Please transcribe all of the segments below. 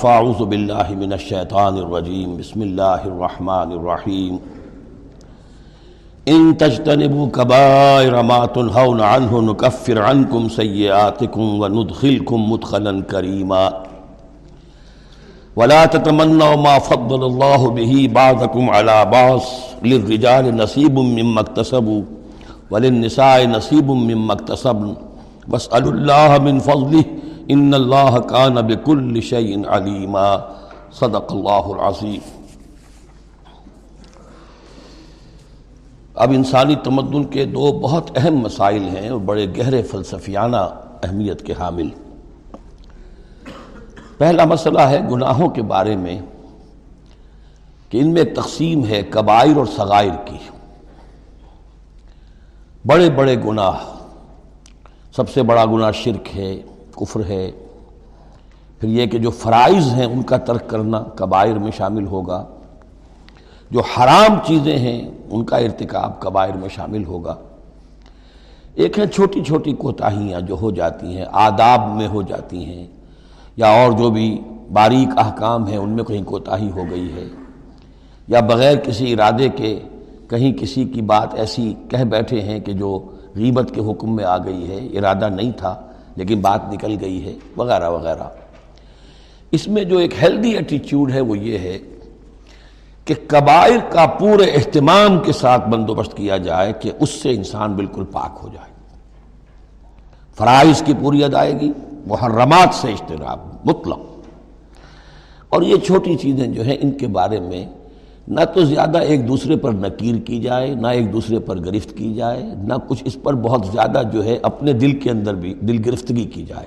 فاعوذ باللہ من الشیطان الرجیم، بسم اللہ الرحمن الرحیم۔ ان تجتنبوا کبائر ما تنہون عنہ نکفر عنکم سیئاتکم وندخلکم مدخلا کریما۔ ولا تتمنوا ما فضل اللہ به بعضکم على بعض للرجال نصیب مما اکتسبوا وللنساء نصیب مما اکتسبن۔ واسألوا اللہ من فضلہ۔ ان اللہ کان بکل شیء علیما صدق اللہ العظیم۔ اب انسانی تمدن کے دو بہت اہم مسائل ہیں اور بڑے گہرے فلسفیانہ اہمیت کے حامل۔ پہلا مسئلہ ہے گناہوں کے بارے میں کہ ان میں تقسیم ہے کبائر اور صغائر کی۔ بڑے بڑے گناہ، سب سے بڑا گناہ شرک ہے۔ کفر ہے، پھر یہ کہ جو فرائض ہیں ان کا ترک کرنا کبائر میں شامل ہوگا، جو حرام چیزیں ہیں ان کا ارتکاب کبائر میں شامل ہوگا۔ ایک ہے چھوٹی چھوٹی کوتاہیاں جو ہو جاتی ہیں، آداب میں ہو جاتی ہیں، یا اور جو بھی باریک احکام ہیں ان میں کہیں کوتاہی ہو گئی ہے۔ یا بغیر کسی ارادے کے کہیں کسی کی بات ایسی کہہ بیٹھے ہیں کہ جو غیبت کے حکم میں آ گئی ہے، ارادہ نہیں تھا۔ لیکن بات نکل گئی ہے، وغیرہ وغیرہ۔ اس میں جو ایک ہیلدی ایٹیچیوڈ ہے وہ یہ ہے کہ قبائل کا پورے اہتمام کے ساتھ بندوبست کیا جائے کہ اس سے انسان بالکل پاک ہو جائے۔ فرائض کی پوری ادائیگی، محرمات سے اجتناب، مطلق۔ اور یہ چھوٹی چیزیں جو ہیں، ان کے بارے میں نہ تو زیادہ ایک دوسرے پر نکیر کی جائے، نہ ایک دوسرے پر گرفت کی جائے، نہ کچھ اس پر بہت زیادہ جو ہے اپنے دل کے اندر بھی دل گرفتگی کی جائے۔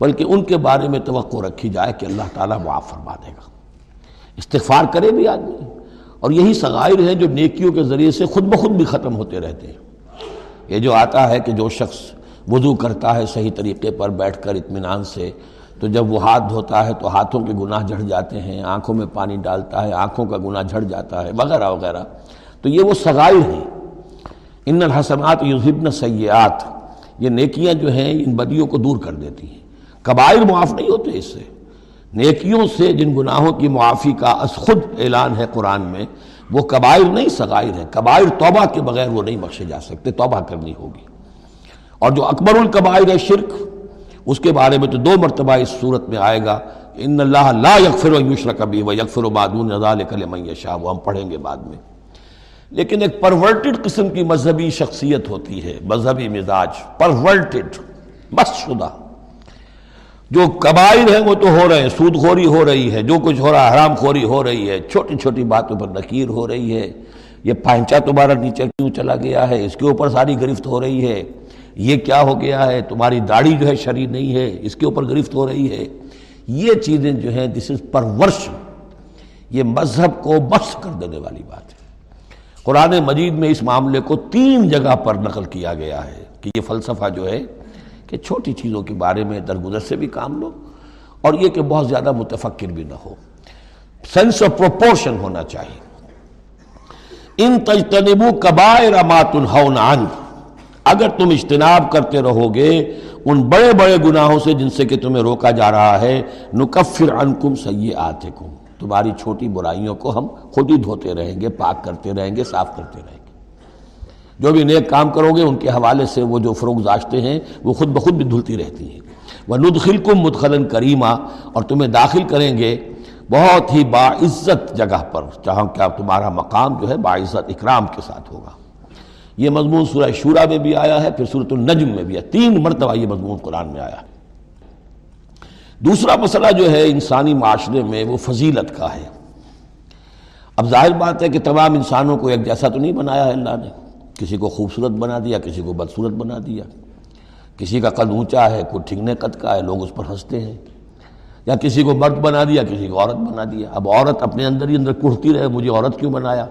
بلکہ ان کے بارے میں توقع رکھی جائے کہ اللہ تعالیٰ معاف فرما دے گا۔ استغفار کرے بھی آدمی۔ اور یہی صغائر ہیں جو نیکیوں کے ذریعے سے خود بخود بھی ختم ہوتے رہتے ہیں۔ یہ جو آتا ہے کہ جو شخص وضو کرتا ہے صحیح طریقے پر بیٹھ کر اطمینان سے تو جب وہ ہاتھ دھوتا ہے تو ہاتھوں کے گناہ جھڑ جاتے ہیں، آنکھوں میں پانی ڈالتا ہے، آنکھوں کا گناہ جھڑ جاتا ہے، وغیرہ وغیرہ۔ تو یہ وہ سغائر ہیں۔ ان الحسنات یذہبن سیئات۔ یہ نیکیاں جو ہیں، ان بدیوں کو دور کر دیتی ہیں۔ کبائر معاف نہیں ہوتے اس سے۔ نیکیوں سے جن گناہوں کی معافی کا از خود اعلان ہے قرآن میں، وہ کبائر نہیں سغائر ہیں۔ کبائر توبہ کے بغیر وہ نہیں بخشے جا سکتے، توبہ کرنی ہوگی۔ اور جو اکبر القبائر ہے، شرک اس کے بارے میں تو دو مرتبہ اس صورت میں آئے گا ان اللہ لا یکفر و یوشر کبھی و یکفر و بادون کل شاہ وہ ہم پڑھیں گے بعد میں۔ لیکن ایک پرورٹڈ قسم کی مذہبی شخصیت ہوتی ہے، مذہبی مزاج پرورٹڈ بس شدہ جو قبائل ہیں وہ تو ہو رہے ہیں سود خوری ہو رہی ہے، جو کچھ ہو رہا ہے حرام خوری ہو رہی ہے، چھوٹی چھوٹی باتوں پر نکیر ہو رہی ہے۔ یہ پائنچا تمہارا نیچے کیوں چلا گیا ہے؟ اس کے اوپر ساری گرفت ہو رہی ہے۔ یہ کیا ہو گیا ہے؟ تمہاری داڑھی جو ہے شرع نہیں ہے، اس کے اوپر گرفت ہو رہی ہے۔ یہ چیزیں جو ہیں دس از پرورش یہ مذہب کو بس کر دینے والی بات ہے۔ قرآن مجید میں اس معاملے کو تین جگہ پر نقل کیا گیا ہے کہ یہ فلسفہ جو ہے کہ چھوٹی چیزوں کے بارے میں درگزر سے بھی کام لو اور یہ کہ بہت زیادہ متفکر بھی نہ ہو۔ سینس آف پروپورشن ہونا چاہیے۔ ان تجتنبو کبائر ما تنہون عنہ۔ اگر تم اجتناب کرتے رہو گے ان بڑے بڑے گناہوں سے جن سے کہ تمہیں روکا جا رہا ہے، نکفر عنکم سیئاتکم۔ تمہاری چھوٹی برائیوں کو ہم خود ہی دھوتے رہیں گے، پاک کرتے رہیں گے، صاف کرتے رہیں گے۔ جو بھی نیک کام کرو گے، ان کے حوالے سے وہ جو فروغ داشتے ہیں، وہ خود بخود بھی دھلتی رہتی ہیں۔ وہ ندخلکم مدخلن کریمہ اور تمہیں داخل کریں گے بہت ہی باعزت جگہ پر چاہوں کیا تمہارا مقام جو ہے باعزت، اکرام کے ساتھ ہوگا۔ یہ مضمون سورہ شورہ میں بھی آیا ہے، پھر سورۃ النجم میں بھی آیا تین مرتبہ یہ مضمون قرآن میں آیا۔ ہے دوسرا مسئلہ جو ہے انسانی معاشرے میں، وہ فضیلت کا ہے۔ اب ظاہر بات ہے کہ تمام انسانوں کو ایک جیسا تو نہیں بنایا ہے اللہ نے۔ کسی کو خوبصورت بنا دیا، کسی کو بدصورت بنا دیا۔ کسی کا قد اونچا ہے کوئی ٹھگنے قد کا ہے، لوگ اس پر ہنستے ہیں۔ یا کسی کو مرد بنا دیا، کسی کو عورت بنا دیا۔ اب عورت اپنے اندر ہی اندر کڑتی رہے، مجھے عورت کیوں بنایا؟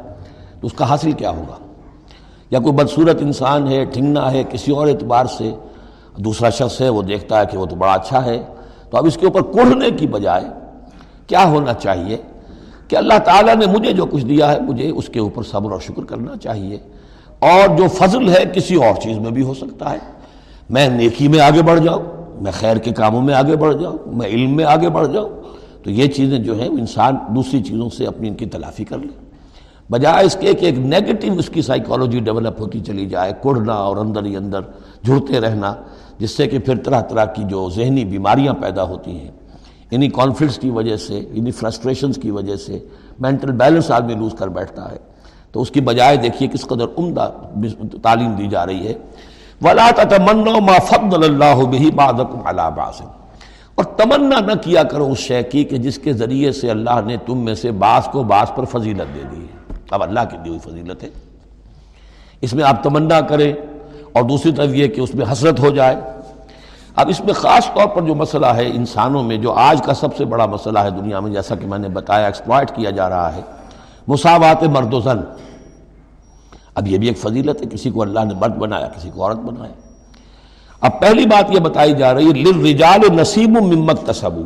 تو اس کا حاصل کیا ہوگا؟ یا کوئی بدصورت انسان ہے، ٹھنگنا ہے کسی اور اعتبار سے، دوسرا شخص ہے، وہ دیکھتا ہے کہ وہ تو بڑا اچھا ہے۔ تو اب اس کے اوپر کوڑھنے کی بجائے کیا ہونا چاہیے؟ کہ اللہ تعالیٰ نے مجھے جو کچھ دیا ہے، مجھے اس کے اوپر صبر اور شکر کرنا چاہیے۔ اور جو فضل ہے، کسی اور چیز میں بھی ہو سکتا ہے۔ میں نیکی میں آگے بڑھ جاؤں، میں خیر کے کاموں میں آگے بڑھ جاؤں، میں علم میں آگے بڑھ جاؤں۔ تو یہ چیزیں جو ہیں انسان دوسری چیزوں سے اپنی ان کی تلافی کر لے۔ بجائے اس کے کہ ایک نیگیٹو اس کی سائیکالوجی ڈیولپ ہوتی چلی جائے کڑنا اور اندر ہی اندر جھڑتے رہنا، جس سے کہ پھر طرح طرح کی جو ذہنی بیماریاں پیدا ہوتی ہیں، انہی کانفلکٹس کی وجہ سے، انہی فرسٹریشنز کی وجہ سے مینٹل بیلنس آدمی لوز کر بیٹھتا ہے۔ تو اس کی بجائے دیکھیے کس قدر عمدہ تعلیم دی جا رہی ہے۔ ولا تمنا ما فضل اللہ بہی بعضکم علی بعض۔ اور تمنا نہ کیا کرو اس شے کی کہ جس کے ذریعے سے اللہ نے تم میں سے بعض کو بعض پر فضیلت دے دی ہے۔ اب اللہ کی دی ہوئی فضیلت ہے۔ اس میں آپ تمنا کریں اور دوسری طرف یہ کہ اس میں حسرت ہو جائے۔ اب اس میں خاص طور پر جو مسئلہ ہے انسانوں میں، جو آج کا سب سے بڑا مسئلہ ہے دنیا میں، جیسا کہ میں نے بتایا ایکسپلائٹ کیا جا رہا ہے۔ مساوات مرد و زن اب یہ بھی ایک فضیلت ہے، کسی کو اللہ نے مرد بنایا، کسی کو عورت بنایا۔ اب پہلی بات یہ بتائی جا رہی ہے، للرجال نصیب ممک تصب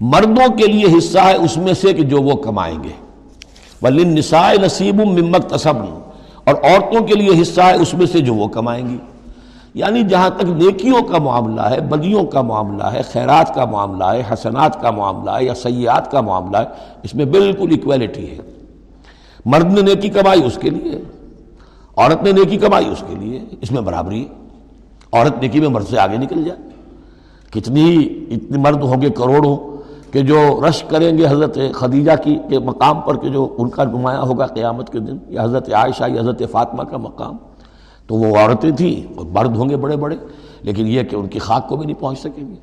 مردوں کے لیے حصہ ہے اس میں سے کہ جو وہ کمائیں گے۔ ولن نسائے نصیب ممک تصب اور عورتوں کے لیے حصہ ہے اس میں سے جو وہ کمائیں گی۔ یعنی جہاں تک نیکیوں کا معاملہ ہے، بدیوں کا معاملہ ہے، خیرات کا معاملہ ہے، حسنات کا معاملہ ہے یا سیاحت کا معاملہ ہے، اس میں بالکل ایکویلٹی ہے۔ مرد نے نیکی کمائی اس کے لیے، عورت نے نیکی کمائی اس کے لیے، اس میں برابری۔ ہے عورت نیکی میں مرد سے آگے نکل جائے۔ کتنی، اتنے مرد ہوں گے، کروڑوں۔ کہ جو رش کریں گے حضرت خدیجہ کی کے مقام پر کہ جو ان کا نمایاں ہوگا قیامت کے دن، یا حضرت عائشہ، یا حضرت فاطمہ کا مقام، تو وہ عورتیں تھیں اور مرد ہوں گے بڑے بڑے، لیکن یہ کہ ان کی خاک کو بھی نہیں پہنچ سکیں گے۔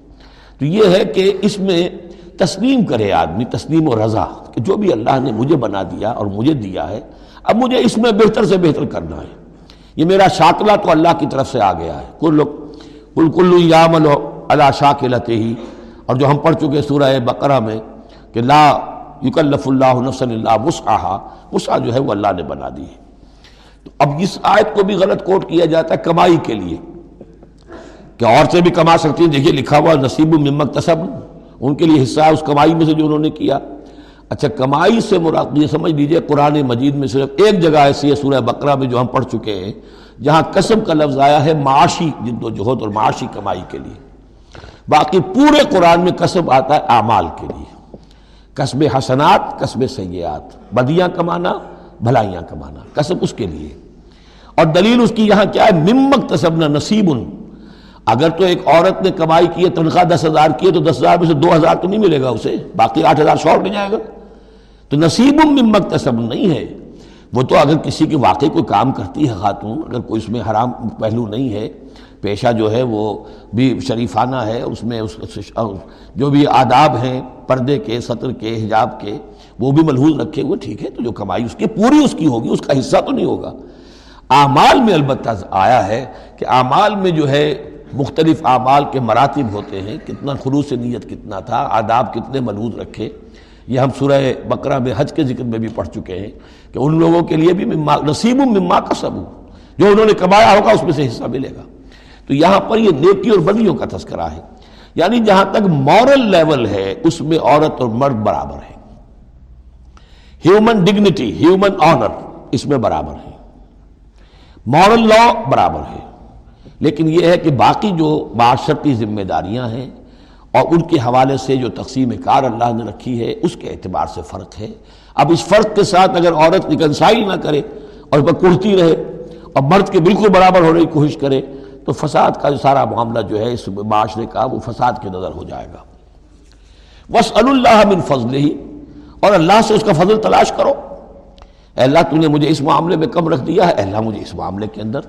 تو یہ ہے کہ اس میں تسلیم کرے آدمی، تسلیم و رضا، کہ جو بھی اللہ نے مجھے بنا دیا اور مجھے دیا ہے، اب مجھے اس میں بہتر سے بہتر کرنا ہے۔ یہ میرا شاکلہ تو اللہ کی طرف سے آ گیا ہے۔ کل کل کلو یامل اللہ شاکلت ہی اور جو ہم پڑھ چکے سورہ بقرہ میں کہ لا یکلف اللہ نفسن اللہ وسعہ وسعہ جو ہے وہ اللہ نے بنا دی ہے۔ تو اب اس آیت کو بھی غلط کوٹ کیا جاتا ہے کمائی کے لیے۔ کہ اور سے بھی کما سکتی ہیں۔ دیکھیے لکھا ہوا نصیب و ممک تصب ان کے لیے حصہ ہے اس کمائی میں سے جو انہوں نے کیا۔ اچھا کمائی سے مراد، یہ سمجھ لیجیے قرآن مجید میں صرف ایک جگہ ایسی ہے سورہ بقرہ میں جو ہم پڑھ چکے ہیں، جہاں قسم کا لفظ آیا ہے معاشی، جد و جہد اور معاشی کمائی کے لیے۔ باقی پورے قرآن میں قسم آتا ہے اعمال کے لیے۔ قصب حسنات قصب سیاحت بدیاں کمانا، بھلائیاں کمانا کسب اس کے لیے۔ اور دلیل اس کی یہاں کیا ہے؟ ممک تصبنا نصیب اگر تو ایک عورت نے کمائی کی ہے، تنخواہ دس ہزار کی ہے، تو دس ہزار میں سے دو ہزار تو نہیں ملے گا اسے۔ باقی آٹھ ہزار شارٹ نہیں جائے گا۔ تو نصیب ممک تصب نہیں ہے۔ وہ تو اگر کسی کے واقعی کوئی کام کرتی ہے خاتون، اگر کوئی اس میں حرام پہلو نہیں ہے پیشہ جو ہے وہ بھی شریفانہ ہے، اس میں اس جو بھی آداب ہیں، پردے کے، سطر کے، حجاب کے، وہ بھی ملحوظ رکھے ہوئے، ٹھیک ہے، تو جو کمائی اس کی پوری اس کی ہوگی، اس کا حصہ تو نہیں ہوگا۔ اعمال میں البتہ آیا ہے کہ اعمال میں جو ہے مختلف اعمال کے مراتب ہوتے ہیں، کتنا خلوص نیت کتنا تھا، آداب کتنے ملحوظ رکھے۔ یہ ہم سورہ بقرہ میں حج کے ذکر میں بھی پڑھ چکے ہیں کہ ان لوگوں کے لیے بھی نصیب مما کا سب جو انہوں نے کمایا ہوگا، اس میں سے حصہ ملے گا۔ تو یہاں پر یہ نیکی اور بدیوں کا تذکرہ ہے۔ یعنی جہاں تک مورل لیول ہے، اس میں عورت اور مرد برابر ہے ہیومن ڈگنیٹی ہیومن آنر اس میں برابر ہے مورل لا برابر ہے۔ لیکن یہ ہے کہ باقی جو معاشرتی ذمہ داریاں ہیں اور ان کے حوالے سے جو تقسیم کار اللہ نے رکھی ہے، اس کے اعتبار سے فرق ہے۔ اب اس فرق کے ساتھ اگر عورت نکنسائی نہ کرے اور وہ کرتی رہے اور مرد کے بالکل برابر ہونے کی کوشش کرے تو فساد کا جو سارا معاملہ جو ہے اس معاشرے کا وہ فساد کے نظر ہو جائے گا۔ بس اللہ من فضل ہی اور اللہ سے اس کا فضل تلاش کرو۔ اے اللہ، تو نے مجھے اس معاملے میں کم رکھ دیا ہے۔ اے اللہ، مجھے اس معاملے کے اندر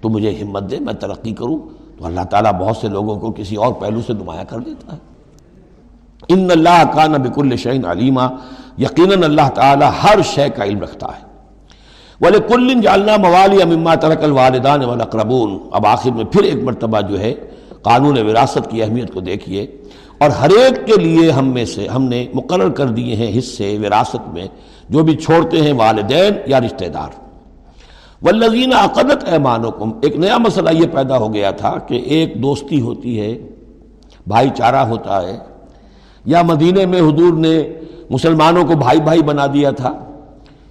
تو مجھے ہمت دے، میں ترقی کروں۔ تو اللہ تعالیٰ بہت سے لوگوں کو کسی اور پہلو سے نمایاں کر دیتا ہے۔ ان اللہ کا نبک الشعین علیمہ یقیناً اللہ تعالیٰ ہر شے کا علم رکھتا ہے۔ بولے کل جالنا موالی امما ترک الوالدان والاقربون اب آخر میں پھر ایک مرتبہ جو ہے، قانون وراثت کی اہمیت کو دیکھیے۔ اور ہر ایک کے لیے ہم میں سے، ہم نے مقرر کر دیے ہیں حصے وراثت میں، جو بھی چھوڑتے ہیں والدین یا رشتہ دار۔ والذین عقدت ایمانکم ایک نیا مسئلہ یہ پیدا ہو گیا تھا کہ ایک دوستی ہوتی ہے، بھائی چارہ ہوتا ہے۔ یا مدینہ میں حضور نے مسلمانوں کو بھائی بھائی بنا دیا تھا۔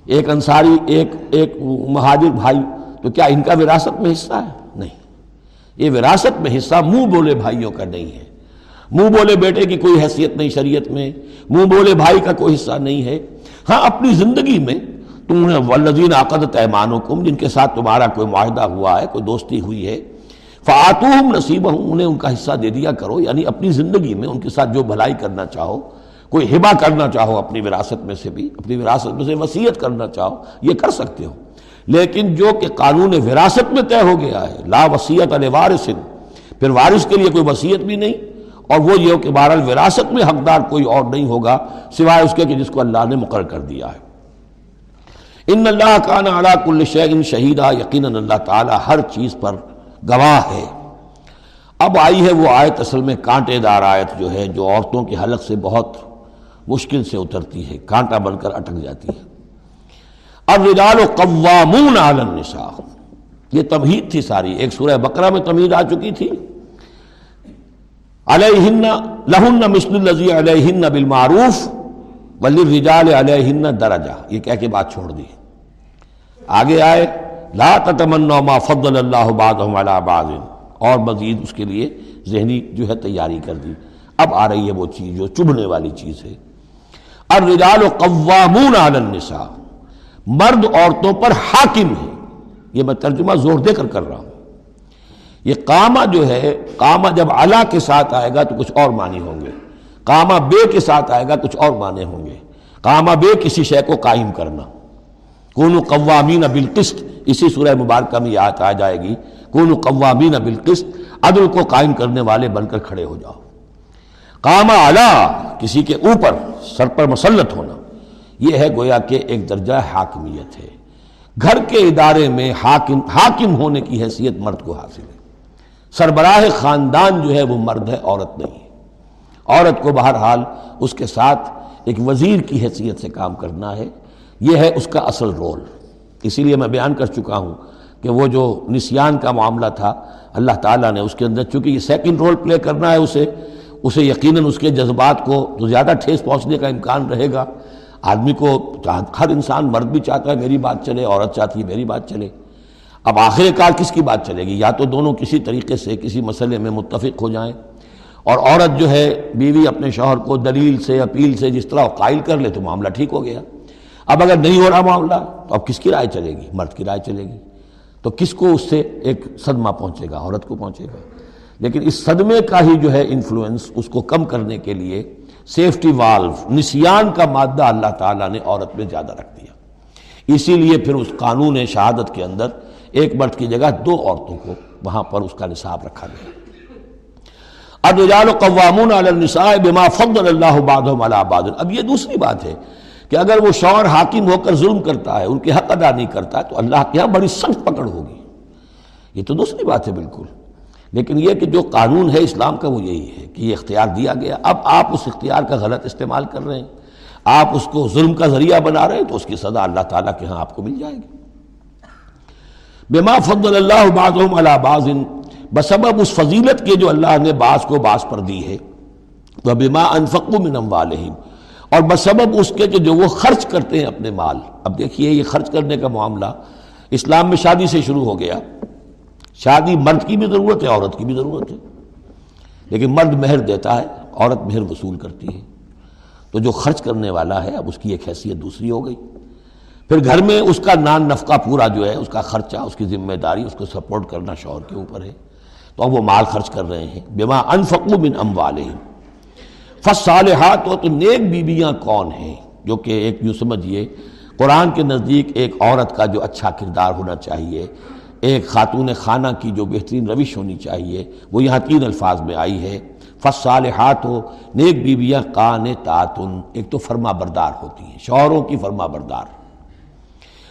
ایک انصاری، ایک ایک مہاجر بھائی، تو کیا ان کا وراثت میں حصہ ہے؟ نہیں۔ یہ وراثت میں حصہ منہ بولے بھائیوں کا نہیں ہے۔ منہ بولے بیٹے کی کوئی حیثیت نہیں شریعت میں۔ منہ بولے بھائی کا کوئی حصہ نہیں ہے۔ ہاں اپنی زندگی میں تم ولزین عقد ایمانکم، جن کے ساتھ تمہارا کوئی معاہدہ ہوا ہے، کوئی دوستی ہوئی ہے فاتوہم نصیب ہوں انہیں ان کا حصہ دے دیا کرو۔ یعنی اپنی زندگی میں ان کے ساتھ جو بھلائی کرنا چاہو کوئی ہبا کرنا چاہو اپنی وراثت میں سے بھی، اپنی وراثت میں سے وسیعت کرنا چاہو، یہ کر سکتے ہو۔ لیکن جو کہ قانون وراثت میں طے ہو گیا ہے، لا وسیعت وارث، پھر وارث کے لیے کوئی وسیعت بھی نہیں، اور وہ یہ کہ بہرحال وراثت میں حقدار کوئی اور نہیں ہوگا، سوائے اس کے کہ جس کو اللہ نے مقرر کر دیا ہے۔ ان اللہ کا نالا کل شعین شہیدہ یقیناً اللہ تعالیٰ ہر چیز پر گواہ ہے۔ اب آئی ہے وہ آیت، اصل میں کانٹے دار آیت جو ہے، جو عورتوں کے حلق سے بہت مشکل سے اترتی ہے، کانٹا بن کر اٹک جاتی ہے۔ اب رجال و قوامون النساء۔ یہ تمہید تھی ساری۔ ایک سورہ بقرہ میں تمہید آ چکی تھی۔ علیہن، لہن مثل الزی علیہن بالمعروف ولی رجال علیہن درجہ۔ یہ کہہ کے بات چھوڑ دی۔ آگے آئے، لا تتمنوا ما فضل اللہ بعضهم على بعض۔ اور مزید اس کے لیے ذہنی جو ہے تیاری کر دی۔ اب آ رہی ہے وہ چیز جو چبھنے والی چیز ہے۔ الرجال قوامون علی النساء۔ مرد عورتوں پر حاکم ہے۔ یہ میں ترجمہ زور دے کر کر رہا ہوں۔ یہ کاما جو ہے کاما جب اللہ کے ساتھ آئے گا تو کچھ اور معنی ہوں گے۔ کاما بے کے ساتھ آئے گا کچھ اور معنی ہوں گے۔ کاما بے کسی شے کو قائم کرنا۔ کون قوامین بالقسط، اسی سورہ مبارکہ میں یاد آ جائے گی۔ کون قوامین بالقسط، عدل کو قائم کرنے والے بن کر کھڑے ہو جاؤ۔ کاما اعلیٰ کسی کے اوپر، سر پر مسلط ہونا۔ یہ ہے گویا کہ ایک درجہ حاکمیت ہے۔ گھر کے ادارے میں حاکم حاکم ہونے کی حیثیت مرد کو حاصل ہے۔ سربراہ خاندان جو ہے وہ مرد ہے، عورت نہیں ہے۔ عورت کو بہرحال اس کے ساتھ ایک وزیر کی حیثیت سے کام کرنا ہے۔ یہ ہے اس کا اصل رول۔ اسی لیے میں بیان کر چکا ہوں کہ وہ جو نسیان کا معاملہ تھا، اللہ تعالیٰ نے اس کے اندر، چونکہ یہ سیکنڈ رول پلے کرنا ہے اسے اسے یقیناً اس کے جذبات کو تو زیادہ ٹھیس پہنچنے کا امکان رہے گا۔ آدمی کو ہر انسان مرد بھی چاہتا ہے میری بات چلے، عورت چاہتی ہے میری بات چلے۔ اب آخر کار کس کی بات چلے گی؟ یا تو دونوں کسی طریقے سے کسی مسئلے میں متفق ہو جائیں اور عورت جو ہے بیوی اپنے شوہر کو دلیل سے، اپیل سے جس طرح قائل کر لے تو معاملہ ٹھیک ہو گیا۔ اب اگر نہیں ہو رہا معاملہ تو اب کس کی رائے چلے گی؟ مرد کی رائے چلے گی۔ تو کس کو اس سے ایک صدمہ پہنچے گا؟ عورت کو پہنچے گا۔ لیکن اس صدمے کا ہی جو ہے انفلوئنس اس کو کم کرنے کے لیے سیفٹی والو نسیان کا مادہ اللہ تعالیٰ نے عورت میں زیادہ رکھ دیا۔ اسی لیے پھر اس قانون شہادت کے اندر ایک مرد کی جگہ دو عورتوں کو وہاں پر اس کا نصاب رکھا گیا۔ قوامون علی النساء بما فضل اللہ بعضهم على بعض۔ اب یہ دوسری بات ہے کہ اگر وہ شوہر حاکم ہو کر ظلم کرتا ہے، ان کے حق ادا نہیں کرتا، تو اللہ کے یہاں بڑی سخت پکڑ ہوگی۔ یہ تو دوسری بات ہے بالکل۔ لیکن یہ کہ جو قانون ہے اسلام کا وہ یہی ہے کہ یہ اختیار دیا گیا۔ اب آپ اس اختیار کا غلط استعمال کر رہے ہیں۔ آپ اس کو ظلم کا ذریعہ بنا رہے ہیں تو اس کی سزا اللہ تعالیٰ کے ہاں آپ کو مل جائے گی۔ بما فضل اللہ بعضهم على بعض۔ بسبب اس فضیلت کے جو اللہ نے بعض کو بعض پر دی ہے۔ تو بما انفقوا من اموالہم اور بسبب اس کے جو وہ خرچ کرتے ہیں اپنے مال۔ اب دیکھیے یہ خرچ کرنے کا معاملہ۔ اسلام میں شادی سے شروع ہو گیا۔ شادی مرد کی بھی ضرورت ہے، عورت کی بھی ضرورت ہے۔ لیکن مرد مہر دیتا ہے، عورت مہر وصول کرتی ہے۔ تو جو خرچ کرنے والا ہے، اب اس کی ایک حیثیت دوسری ہو گئی۔ پھر گھر میں اس کا نان نفقہ پورا جو ہے، اس کا خرچہ، اس کی ذمہ داری، اس کو سپورٹ کرنا شوہر کے اوپر ہے۔ تو اب وہ مال خرچ کر رہے ہیں۔ بما انفقو بن ام والے فص ہو تو نیک بیویاں کون ہیں؟ جو کہ ایک یوں سمجھیے قرآن کے نزدیک ایک عورت کا جو اچھا کردار ہونا چاہیے ایک خاتون خانہ کی جو بہترین روش ہونی چاہیے، وہ یہاں تین الفاظ میں آئی ہے۔ فص صالحات ہو نیک بیویاں کان تعتن ایک تو فرما بردار ہوتی ہیں، شوہروں کی فرما بردار۔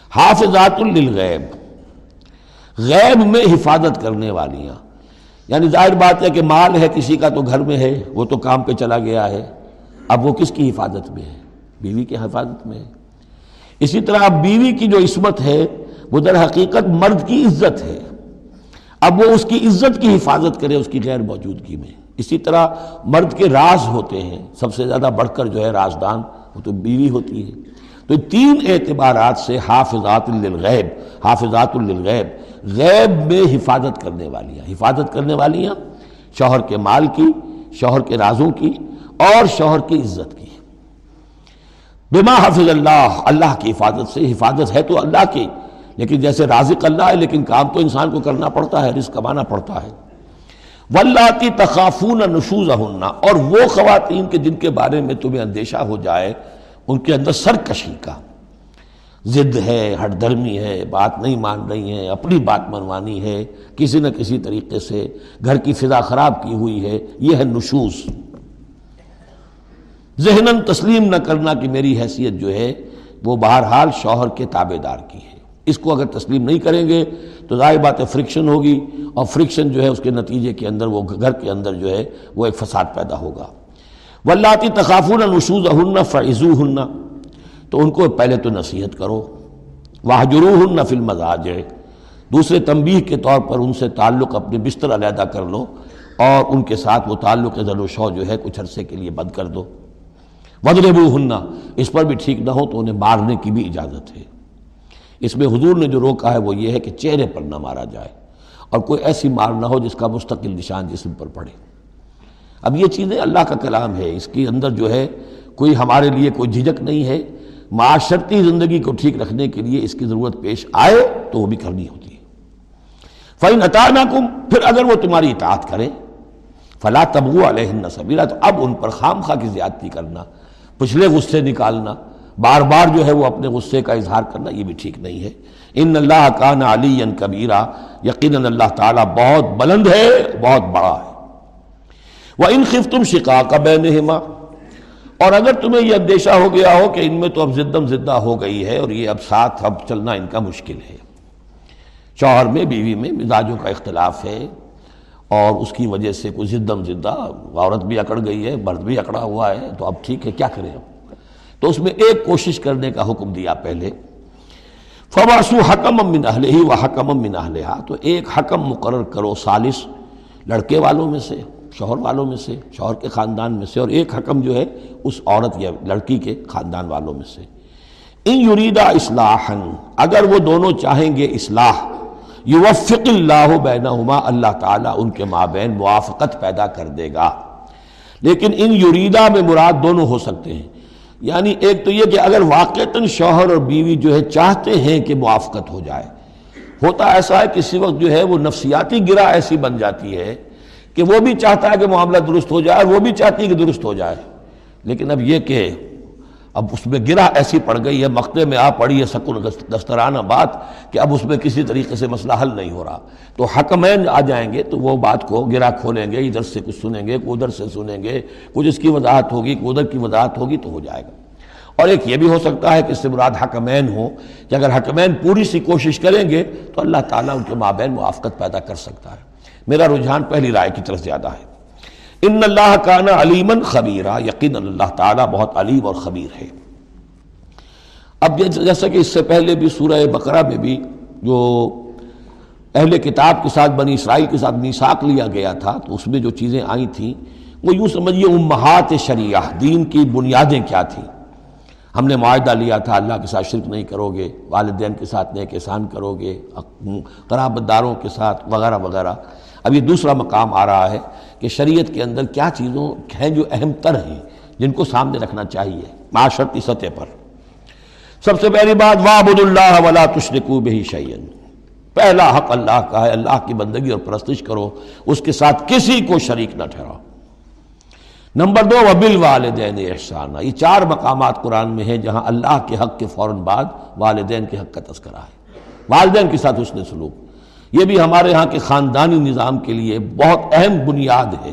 حافظات للغیب۔ غیب میں حفاظت کرنے والیاں۔ یعنی ظاہر بات ہے کہ مال ہے، کسی کا تو گھر میں ہے، وہ تو کام پہ چلا گیا ہے۔ اب وہ کس کی حفاظت میں ہے؟ بیوی کی حفاظت میں ہے۔ اسی طرح اب بیوی کی جو عصمت ہے وہ در حقیقت مرد کی عزت ہے۔ اب وہ اس کی عزت کی حفاظت کرے اس کی غیر موجودگی میں۔ اسی طرح مرد کے راز ہوتے ہیں۔ سب سے زیادہ بڑھ کر جو ہے رازدان، وہ تو بیوی ہوتی ہے۔ تو تین اعتبارات سے حافظات للغیب حافظات للغیب، غیب میں حفاظت کرنے والیاں۔ حفاظت کرنے والیاں شوہر کے مال کی، شوہر کے رازوں کی اور شوہر کی عزت کی۔ بما حفظ اللہ اللہ کی حفاظت سے حفاظت ہے تو اللہ کی۔ لیکن جیسے رازق اللہ ہے، لیکن کام تو انسان کو کرنا پڑتا ہے، رزق کمانا پڑتا ہے۔ ولاتی تخافون نشوز اور وہ خواتین کے جن کے بارے میں تمہیں اندیشہ ہو جائے، ان کے اندر سرکشی کا۔ ضد ہے ہٹ دھرمی ہے، بات نہیں مان رہی ہیں، اپنی بات منوانی ہے، کسی نہ کسی طریقے سے گھر کی فضا خراب کی ہوئی ہے۔ یہ ہے نشوز۔ ذہناً تسلیم نہ کرنا کہ میری حیثیت جو ہے، وہ بہرحال شوہر کے تابے دار کی ہے۔ اس کو اگر تسلیم نہیں کریں گے تو ظاہر بات ہے فرکشن ہوگی اور فرکشن جو ہے اس کے نتیجے کے اندر وہ گھر کے اندر جو ہے وہ ایک فساد پیدا ہوگا۔ ولاتی تخافون نشوز ہن فعزو ہن تو ان کو پہلے تو نصیحت کرو۔ واہجرو ہن فل مزاج دوسرے تنبیہ کے طور پر ان سے تعلق اپنے بستر علیحدہ کر لو اور ان کے ساتھ وہ تعلق ذل و شو جو ہے کچھ عرصے کے لیے بند کر دو۔ ودربو ہننا اس پر بھی ٹھیک نہ ہو تو انہیں مارنے کی بھی اجازت ہے۔ اس میں حضور نے جو روکا ہے وہ یہ ہے کہ چہرے پر نہ مارا جائے اور کوئی ایسی مار نہ ہو جس کا مستقل نشان جسم پر پڑے۔ اب یہ چیزیں اللہ کا کلام ہے۔ اس کے اندر جو ہے کوئی ہمارے لیے کوئی جھجک نہیں ہے۔ معاشرتی زندگی کو ٹھیک رکھنے کے لیے اس کی ضرورت پیش آئے تو وہ بھی کرنی ہوتی ہے۔ فعین عطا نہ پھر اگر وہ تمہاری اطاعت کریں، فلا تبو علیہ سبیرہ تو اب ان پر خام خواہ کی زیادتی کرنا، پچھلے غصے نکالنا بار بار جو ہے وہ اپنے غصے کا اظہار کرنا یہ بھی ٹھیک نہیں ہے۔ ان اللہ کان علی کبیرہ یقیناً اللہ تعالیٰ بہت بلند ہے، بہت بڑا ہے۔ وہ ان خف تم شکا کا بین اور اگر تمہیں یہ اندیشہ ہو گیا ہو کہ ان میں تو اب زدم زدہ ہو گئی ہے اور یہ اب ساتھ اب چلنا ان کا مشکل ہے۔ شوہر میں، بیوی میں مزاجوں کا اختلاف ہے اور اس کی وجہ سے کوئی زدم زدہ عورت بھی اکڑ گئی ہے، مرد بھی اکڑا ہوا ہے، تو اب ٹھیک ہے، کیا کریں ہم؟ تو اس میں ایک کوشش کرنے کا حکم دیا پہلے۔ فواسو حکم امن اہل ہی و حکم امن اہل تو ایک حکم مقرر کرو سالس لڑکے والوں میں سے، شوہر والوں میں سے، شوہر کے خاندان میں سے، اور ایک حکم جو ہے اس عورت یا لڑکی کے خاندان والوں میں سے۔ ان یریدہ اصلاح اگر وہ دونوں چاہیں گے اصلاح یوفق اللہ بینہما اللہ تعالیٰ ان کے مابین موافقت پیدا کر دے گا۔ لیکن ان یریدہ میں مراد دونوں ہو سکتے ہیں۔ یعنی ایک تو یہ کہ اگر واقعتاً شوہر اور بیوی جو ہے چاہتے ہیں کہ موافقت ہو جائے، ہوتا ایسا ہے کسی وقت جو ہے وہ نفسیاتی گرا ایسی بن جاتی ہے کہ وہ بھی چاہتا ہے کہ معاملہ درست ہو جائے اور وہ بھی چاہتی ہے کہ درست ہو جائے۔ لیکن اب یہ کہ اب اس میں گرہ ایسی پڑ گئی ہے مقتے میں آ پڑی ہے سکون دسترانہ بات کہ اب اس میں کسی طریقے سے مسئلہ حل نہیں ہو رہا۔ تو حکمین آ جائیں گے تو وہ بات کو گرہ کھولیں گے، ادھر سے کچھ سنیں گے ادھر سے سنیں گے، کچھ اس کی وضاحت ہوگی ادھر کی وضاحت ہوگی تو ہو جائے گا۔ اور ایک یہ بھی ہو سکتا ہے کہ اس سے مراد حکمین ہو کہ اگر حکمین پوری سی کوشش کریں گے تو اللہ تعالیٰ ان کے مابین موافقت پیدا کر سکتا ہے۔ میرا رجحان پہلی رائے کی طرف زیادہ ہے۔ ان اللہ کا نا علیمن خبیرہ یقین اللہ تعالیٰ بہت علیم اور خبیر ہے۔ اب جیسا کہ اس سے پہلے بھی سورہ بقرہ میں بھی جو اہل کتاب کے ساتھ بنی اسرائیل کے ساتھ میساک لیا گیا تھا، تو اس میں جو چیزیں آئی تھیں، وہ یوں سمجھیے امہات شریعہ، دین کی بنیادیں کیا تھیں۔ ہم نے معاہدہ لیا تھا، اللہ کے ساتھ شرک نہیں کرو گے والدین کے ساتھ نیک احسان کرو گے قرابت داروں کے ساتھ، وغیرہ وغیرہ۔ اب یہ دوسرا مقام آ رہا ہے کہ شریعت کے اندر کیا چیزوں ہیں جو اہم تر ہیں جن کو سامنے رکھنا چاہیے معاشرتی سطح پر۔ سب سے پہلی بات وابد اللہ ولا تشرکو بہی شعین پہلا حق اللہ کا ہے، اللہ کی بندگی اور پرستش کرو، اس کے ساتھ کسی کو شریک نہ ٹھہراؤ۔ نمبر دو وبل والدین احسانہ یہ چار مقامات قرآن میں ہیں جہاں اللہ کے حق کے فوراً بعد والدین کے حق کا تذکرہ ہے۔ والدین کے ساتھ حسن سلوک۔ یہ بھی ہمارے ہاں کے خاندانی نظام کے لیے بہت اہم بنیاد ہے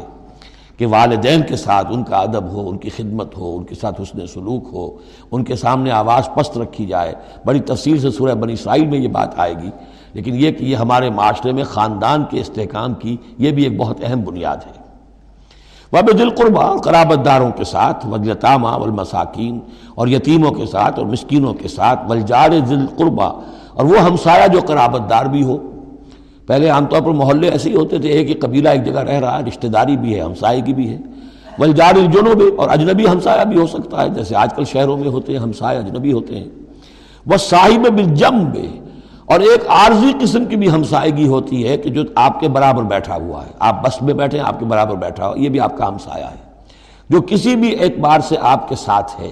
کہ والدین کے ساتھ ان کا ادب ہو، ان کی خدمت ہو، ان کے ساتھ حسن سلوک ہو، ان کے سامنے آواز پست رکھی جائے۔ بڑی تفصیل سے سورہ بنی اسرائیل میں یہ بات آئے گی۔ لیکن یہ کہ یہ ہمارے معاشرے میں خاندان کے استحکام کی یہ بھی ایک بہت اہم بنیاد ہے۔ وب دل قربا قرابت داروں کے ساتھ وجلتامہ والمساکین اور یتیموں کے ساتھ اور مسکینوں کے ساتھ ولجار ذل قربا اور وہ ہمسایہ جو قرابت دار بھی ہو۔ پہلے عام طور پر محلے ایسے ہی ہوتے تھے، ایک ہی قبیلہ، ایک جگہ رہ رہا ہے، رشتہ داری بھی ہے، ہمسائے بھی ہے۔ ولجار الجنوب، اور اجنبی ہمسایہ بھی ہو سکتا ہے، جیسے آج کل شہروں میں ہوتے ہیں، ہمسائے اجنبی ہوتے ہیں۔ وہ صاحب بالجم اور ایک عارضی قسم کی بھی ہمسائیگی ہوتی ہے کہ جو آپ کے برابر بیٹھا ہوا ہے۔ آپ بس میں بیٹھے ہیں، آپ کے برابر بیٹھا ہوا یہ بھی آپ کا ہمسایہ ہے۔ جو کسی بھی ایک بار سے آپ کے ساتھ ہے،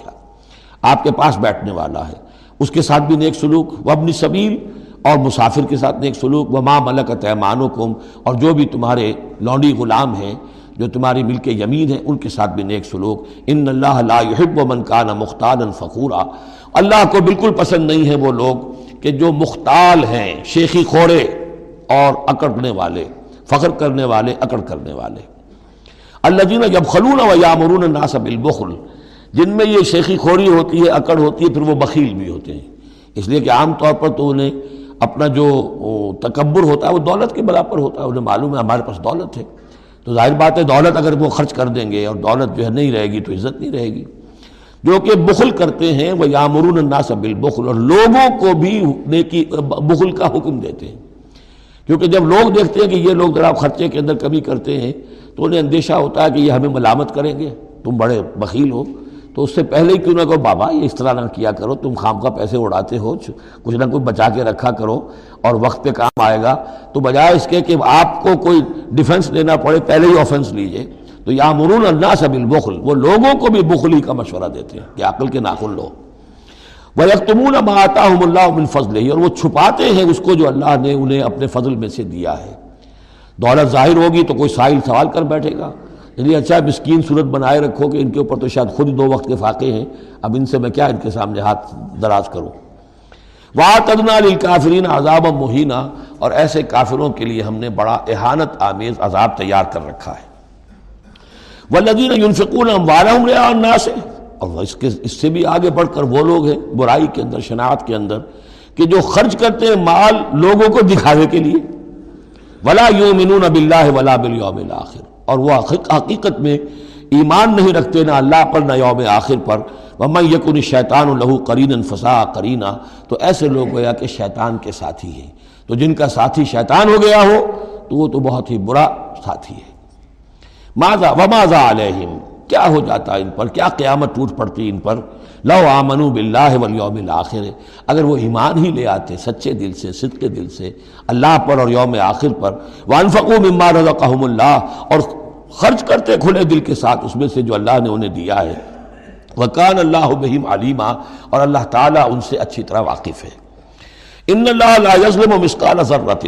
آپ کے پاس بیٹھنے والا ہے۔ اس کے ساتھ بھی نیک سلوک۔ وبن سبیل اور مسافر کے ساتھ نیک سلوک و ماں ملک ایمانکم اور جو بھی تمہارے لونڈی غلام ہیں، جو تمہاری مل کے یمین ہیں، ان کے ساتھ بھی نیک سلوک۔ ان اللہ لا يحب من کان مختال فخورا۔ اللہ کو بالکل پسند نہیں ہے وہ لوگ کہ جو مختال ہیں، شیخی خوڑے اور اکڑنے والے، فخر کرنے والے، اکڑ کرنے والے۔ اللہ جینا جب خلون و یامرون ناسب البخل جن میں یہ شیخی خوری ہوتی ہے، اکڑ ہوتی ہے، پھر وہ بخیل بھی ہوتے ہیں۔ اس لیے کہ عام طور پر تو انہیں اپنا جو تکبر ہوتا ہے وہ دولت کے برابر ہوتا ہے، انہیں معلوم ہے ہمارے پاس دولت ہے۔ تو ظاہر بات ہے، دولت اگر وہ خرچ کر دیں گے اور دولت جو ہے نہیں رہے گی تو عزت نہیں رہے گی۔ جو کہ بخل کرتے ہیں، وہ یامرون الناس بالبخل اور لوگوں کو بھی نیکی، بخل کا حکم دیتے ہیں۔ کیونکہ جب لوگ دیکھتے ہیں کہ یہ لوگ ذرا خرچے کے اندر کمی کرتے ہیں تو انہیں اندیشہ ہوتا ہے کہ یہ ہمیں ملامت کریں گے۔ تم بڑے بخیل ہو۔ تو اس سے پہلے ہی کیوں نہ کہو، بابا، یہ اس طرح نہ کیا کرو، تم خام کا پیسے اڑاتے ہو کچھ نہ کچھ بچا کے رکھا کرو اور وقت پہ کام آئے گا. تو بجائے اس کے کہ آپ کو کوئی ڈیفنس لینا پڑے، پہلے ہی آفنس لیجیے. تو یا مرون اللہ سب البخل وہ لوگوں کو بھی بخلی کا مشورہ دیتے ہیں کہ عقل کے ناخن لو. وہ یکتمون ماتا اللہ بن فضل اور وہ چھپاتے ہیں اس کو جو اللہ نے انہیں اپنے فضل میں سے دیا ہے. دولت ظاہر ہوگی تو کوئی سائل سوال کر بیٹھے گا. یعنی اچھا مسکین صورت بنائے رکھو کہ ان کے اوپر تو شاید خود دو وقت کے فاقے ہیں، اب ان سے میں کیا ان کے سامنے ہاتھ دراز کروں؟ وا تدنا کافرین عذاب مہینہ اور ایسے کافروں کے لیے ہم نے بڑا احانت آمیز عذاب تیار کر رکھا ہے۔ وہ لدین یونفقون والنا سے اور اس کے، اس سے بھی آگے بڑھ کر وہ لوگ ہیں، برائی کے اندر، شناخت کے اندر، کہ جو خرچ کرتے ہیں مال لوگوں کو دکھاوے کے لیے۔ ولا یومنون باللہ ولا بالیوم الاخر اور وہ حقیقت میں ایمان نہیں رکھتے نہ اللہ پر نہ یوم آخر پر۔ ومن یکن شیطان لہو قرین فسا قرینا تو ایسے لوگ گویا کہ شیطان کے ساتھی ہیں۔ تو جن کا ساتھی شیطان ہو گیا ہو، تو وہ تو بہت ہی برا ساتھی ہے۔ ماذا وماذا علیہم کیا ہو جاتا ان پر؟ کیا قیامت ٹوٹ پڑتی ان پر؟ لو آمنو باللہ والیوم الاخر اگر وہ ایمان ہی لے آتے سچے دل سے، صدق دل سے، اللہ پر اور یوم آخر پر۔ وانفقوا مما رزقهم اللہ اور خرچ کرتے کھلے دل کے ساتھ اس میں سے جو اللہ نے انہیں دیا ہے۔ وکان اللہ بہم علیمہ اور اللہ تعالیٰ ان سے اچھی طرح واقف ہے۔ ان اللہ لا یظلم مسقال ذرۃ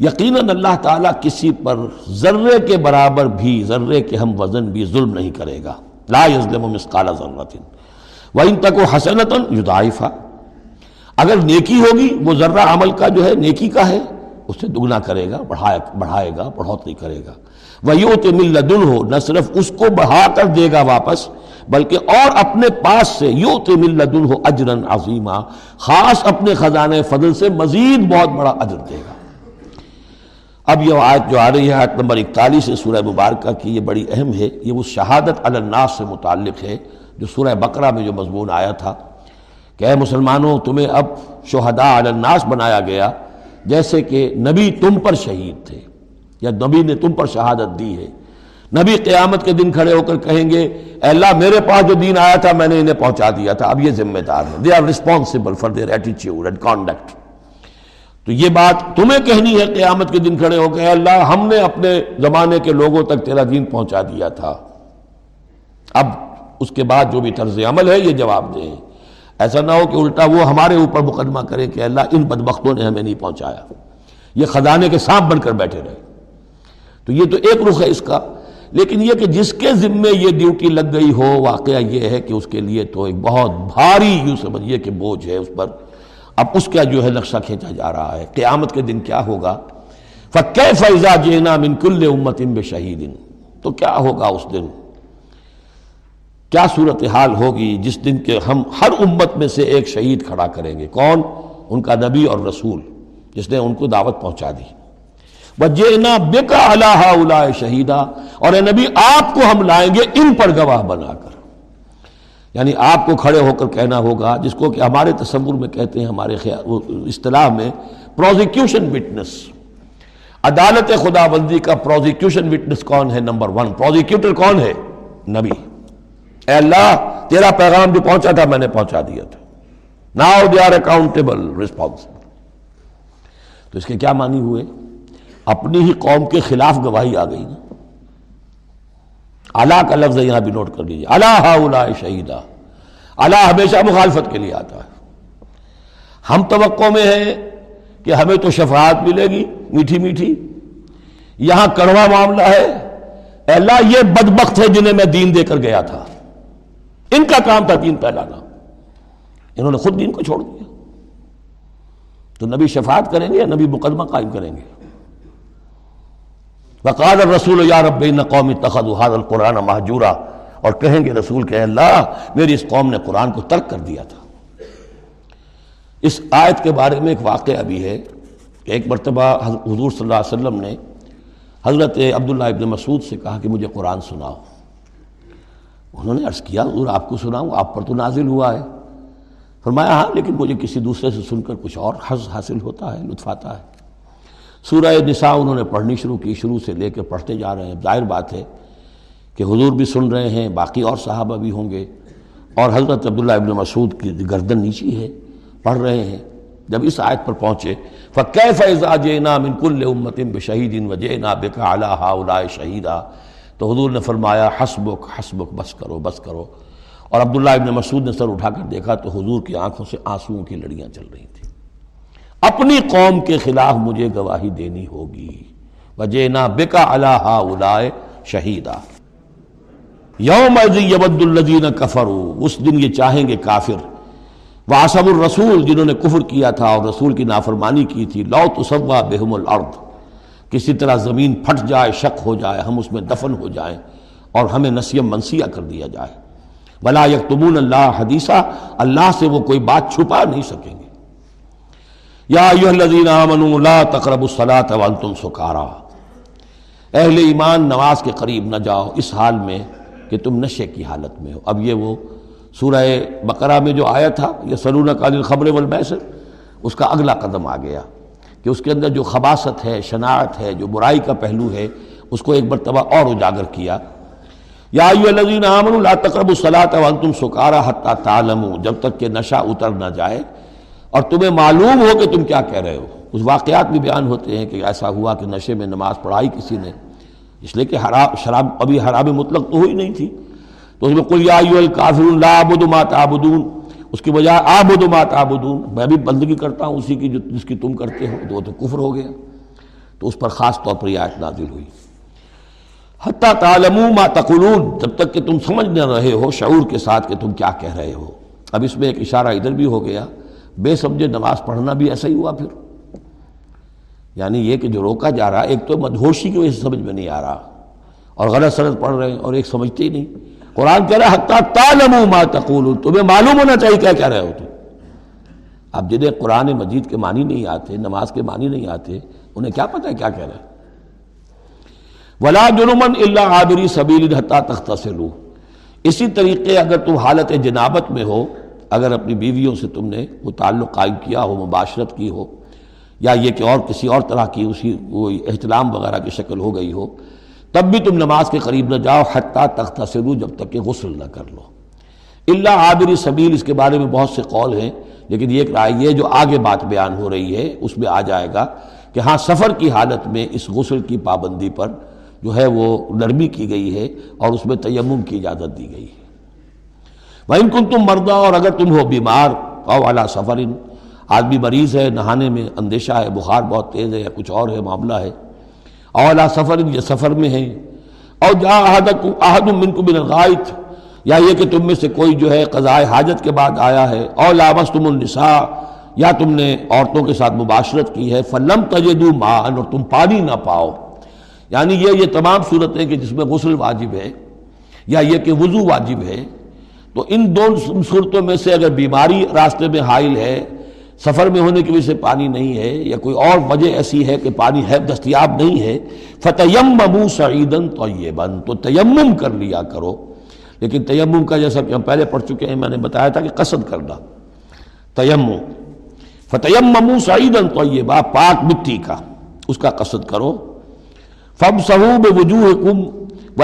یقیناً اللہ تعالیٰ کسی پر ذرے کے برابر بھی، ذرے کے ہم وزن بھی ظلم نہیں کرے گا۔ لا یظلم مسقال ذرۃ وَإِن تَكُ حَسَنَةً يُضَاعِفَا اگر نیکی ہوگی، وہ ذرہ عمل کا جو ہے، نیکی کا ہے، اسے دگنا کرے گا، بڑھائے گا بڑھوتری کرے گا۔ وَيُوتِ مِن لَدُنْهُ، نہ صرف اس کو بڑھا کر دے گا واپس، بلکہ اور اپنے پاس سے یوت مل لدن ہو اجرن عظیمہ خاص اپنے خزانے فضل سے مزید بہت بڑا اجر دے گا۔ اب یہ آیت جو آ رہی ہے، آیت نمبر اکتالیس سورہ مبارکہ کی یہ بڑی اہم ہے، یہ وہ شہادت الناس سے متعلق ہے، جو سورہ بقرہ میں جو مضمون آیا تھا کہ اے مسلمانوں، تمہیں اب شہداء الناس بنایا گیا، جیسے کہ نبی تم پر شہید تھے۔ یا نبی نے تم پر شہادت دی ہے۔ نبی قیامت کے دن کھڑے ہو کر کہیں گے، اے اللہ میرے پاس جو دین آیا تھا، میں نے انہیں پہنچا دیا تھا، اب یہ ذمہ دار ہیں۔ They are responsible for their ایٹیچیوڈ and conduct تو یہ بات تمہیں کہنی ہے، قیامت کے دن کھڑے ہو کے اے اللہ ہم نے اپنے زمانے کے لوگوں تک تیرا دین پہنچا دیا تھا۔ اب اس کے بعد جو بھی طرز عمل ہے، یہ جواب دیں۔ ایسا نہ ہو کہ الٹا وہ ہمارے اوپر مقدمہ کرے کہ اللہ ان بدبختوں نے ہمیں نہیں پہنچایا۔ یہ خزانے کے سانپ بن کر بیٹھے رہے۔ تو یہ تو ایک رخ ہے اس کا۔ لیکن یہ کہ جس کے ذمے یہ ڈیوٹی لگ گئی ہو، واقعہ یہ ہے کہ اس کے لیے تو ایک بہت بھاری یوں سمجھیے کہ بوجھ ہے اس پر۔ اب اس کا جو ہے نقشہ کھینچا جا رہا ہے۔ قیامت کے دن کیا ہوگا؟ فقہ فیضا جینا من کل امت بے شہید تو کیا ہوگا اس دن؟ کیا صورتحال ہوگی جس دن کے ہم ہر امت میں سے ایک شہید کھڑا کریں گے؟ کون؟ ان کا نبی اور رسول جس نے ان کو دعوت پہنچا دی۔ بجینا بےکا اللہ شہیدہ اور اے نبی آپ کو ہم لائیں گے ان پر گواہ بنا کر۔ یعنی آپ کو کھڑے ہو کر کہنا ہوگا، جس کو کہ ہمارے تصور میں کہتے ہیں، ہمارے اصطلاح میں پروزیکیوشن وٹنس عدالت خدا بندی کا پروزیکیوشن وٹنس کون ہے؟ نمبر ون پروزیکیوٹر کون ہے؟ نبی۔ اے اللہ، تیرا پیغام جو پہنچا تھا، میں نے پہنچا دیا تھا۔ Now they are accountable responsible تو اس کے کیا معنی ہوئے؟ اپنی ہی قوم کے خلاف گواہی آ گئی نا۔ اللہ کا لفظ یہاں بھی نوٹ کر لیجیے اللہ شہیدہ اللہ ہمیشہ مخالفت کے لیے آتا ہے۔ ہم توقع میں ہیں کہ ہمیں تو شفاعت ملے گی، میٹھی میٹھی۔ یہاں کڑوا معاملہ ہے۔ اللہ، یہ بدبخت ہے جنہیں میں دین دے کر گیا تھا۔ ان کا کام تھا دین پھیلانا۔ انہوں نے خود دین کو چھوڑ دیا۔ تو نبی شفاعت کریں گے یا نبی مقدمہ قائم کریں گے؟ وقال رسول یا رب قومی تخد القرآن محجورہ اور کہیں گے رسول کہ اللہ، میری اس قوم نے قرآن کو ترک کر دیا تھا۔ اس آیت کے بارے میں ایک واقعہ بھی ہے کہ ایک مرتبہ حضور صلی اللہ علیہ وسلم نے حضرت عبداللہ ابن مسعود سے کہا کہ مجھے قرآن سناؤ۔ انہوں نے عرض کیا، حضور، آپ کو سناؤں، آپ پر تو نازل ہوا ہے۔ فرمایا ہاں لیکن مجھے کسی دوسرے سے سن کر کچھ اور حض حاصل ہوتا ہے، لطف آتا ہے۔ سورہ نساء انہوں نے پڑھنی شروع کی، شروع سے لے کے پڑھتے جا رہے ہیں۔ ظاہر بات ہے کہ حضور بھی سن رہے ہیں، باقی اور صحابہ بھی ہوں گے۔ اور حضرت عبداللہ ابن مسعود کی گردن نیچی ہے، پڑھ رہے ہیں۔ جب اس آیت پر پہنچے، فَكَيْفَ إِذَا جِئْنَا مِن كُلِّ أُمَّةٍ بِشَهِيدٍ وَجِئْنَا بِكَ عَلَى هَؤُلَاءِ شَهِيدًا۔ تو حضور نے فرمایا، حسبک حسبک، بس کرو بس کرو۔ اور عبداللہ ابن مسعود نے سر اٹھا کر دیکھا تو حضور کی آنکھوں سے آنسوؤں کی لڑیاں چل رہی تھیں۔ اپنی قوم کے خلاف مجھے گواہی دینی ہوگی۔ وجینا بکا اللہ اولائے شہیدہ۔ یوم یبد الدین کفر اس دن یہ چاہیں گے کافر۔ واسب الرسول، جنہوں نے کفر کیا تھا اور رسول کی نافرمانی کی تھی۔ لو تصوا بہم الارض، کسی طرح زمین پھٹ جائے، شک ہو جائے، ہم اس میں دفن ہو جائیں اور ہمیں نسیم منسیہ کر دیا جائے۔ بلا یکتمون اللہ حدیثہ اللہ سے وہ کوئی بات چھپا نہیں سکیں گے۔ یا آمنوا لا تقربوا الصلاة وانتم سکارا۔ اہل ایمان نماز کے قریب نہ جاؤ اس حال میں کہ تم نشے کی حالت میں ہو۔ اب یہ وہ سورہ بقرہ میں جو آیا تھا یہ سلون قال خبر والمیسر، اس کا اگلا قدم آ گیا کہ اس کے اندر جو خباصت ہے، شناعت ہے، جو برائی کا پہلو ہے، اس کو ایک مرتبہ اور اجاگر کیا۔ یا الذین آمنوا لا تقربوا الصلاة وانتم سکارا حتی تعلموا، جب تک کہ نشہ اتر نہ جائے اور تمہیں معلوم ہو کہ تم کیا کہہ رہے ہو۔ اس واقعات بھی بیان ہوتے ہیں کہ ایسا ہوا کہ نشے میں نماز پڑھائی کسی نے۔ اس لیے کہ حرام شراب ابھی حرام مطلق تو ہوئی نہیں تھی۔ تو اس میں کل یا لا عبد ما تعبدون۔ اس کی بجائے آبد ما تعبدون۔ میں بھی بندگی کرتا ہوں اسی کی جو جس کی تم کرتے ہو۔ تو وہ تو کفر ہو گیا۔ تو اس پر خاص طور پر یہ آیت نازل ہوئی۔ حتیٰ تعلموا ما تقولون۔ جب تک کہ تم سمجھ نہ رہے ہو شعور کے ساتھ کہ تم کیا کہہ رہے ہو۔ اب اس میں ایک اشارہ ادھر بھی ہو گیا۔ بے سمجھے نماز پڑھنا بھی ایسا ہی ہوا پھر۔ یعنی یہ کہ جو روکا جا رہا ایک تو مدھوشی کی وجہ سے سمجھ میں نہیں آ رہا۔ اور غلط سرد پڑھ رہے ہیں اور ایک سمجھتے ہی نہیں۔ قرآن کہہ رہا حتیٰ تالم ما تقول تمہیں معلوم ہونا چاہیے کیا کہہ رہے ہو تم۔ اب جنہیں قرآن مجید کے معنی نہیں آتے، نماز کے معنی نہیں آتے، انہیں کیا پتہ ہے کیا کہہ رہے ولا جرمن اللہ عابری سبیل حتیٰ تختہ اسی طریقے اگر تم حالت جنابت میں ہو اگر اپنی بیویوں سے تم نے وہ تعلق قائم کیا ہو، مباشرت کی ہو، یا یہ کہ اور کسی اور طرح کی اسی وہ احتلام وغیرہ کی شکل ہو گئی ہو، تب بھی تم نماز کے قریب نہ جاؤ، حتیٰ تختہ سرو جب تک کہ غسل نہ کر لو۔ اللہ عابری سبیل، اس کے بارے میں بہت سے قول ہیں، لیکن یہ رائے یہ جو آگے بات بیان ہو رہی ہے، اس میں آ جائے گا کہ ہاں سفر کی حالت میں اس غسل کی پابندی پر جو ہے وہ نرمی کی گئی ہے اور اس میں تیمم کی اجازت دی گئی ہے۔ وَإِن کن تم مردہ اور اگر تم ہو بیمار او علا سفر۔ آدمی مریض ہے، نہانے میں اندیشہ ہے، بخار بہت تیز ہے یا کچھ اور ہے، معاملہ ہے۔ اولا سفر، یہ سفر میں ہے اور جا احد منکم من الغائط۔ یا یہ کہ تم میں سے کوئی جو ہے قضاء حاجت کے بعد آیا ہے۔ اولا مستم النساء۔ یا تم نے عورتوں کے ساتھ مباشرت کی ہے۔ فلم تجدو مان اور تم پانی نہ پاؤ۔ یعنی یہ یہ تمام صورتیں کہ جس میں غسل واجب ہے یا یہ کہ وضو واجب ہے۔ تو ان دو صورتوں میں سے اگر بیماری راستے میں حائل ہے، سفر میں ہونے کی وجہ سے پانی نہیں ہے، یا کوئی اور وجہ ایسی ہے کہ پانی ہے، دستیاب نہیں ہے فتیم ممو سعیدن تو یہ بند تو تیمم کر لیا کرو۔ لیکن تیمم کا جیسا کہ ہم پہلے پڑھ چکے ہیں، میں نے بتایا تھا کہ قصد کرنا۔ تیم فتیم ممو سعیدن تو یہ پاک مٹی کا، اس کا قصد کرو۔ فم صحوب وجوہ کم و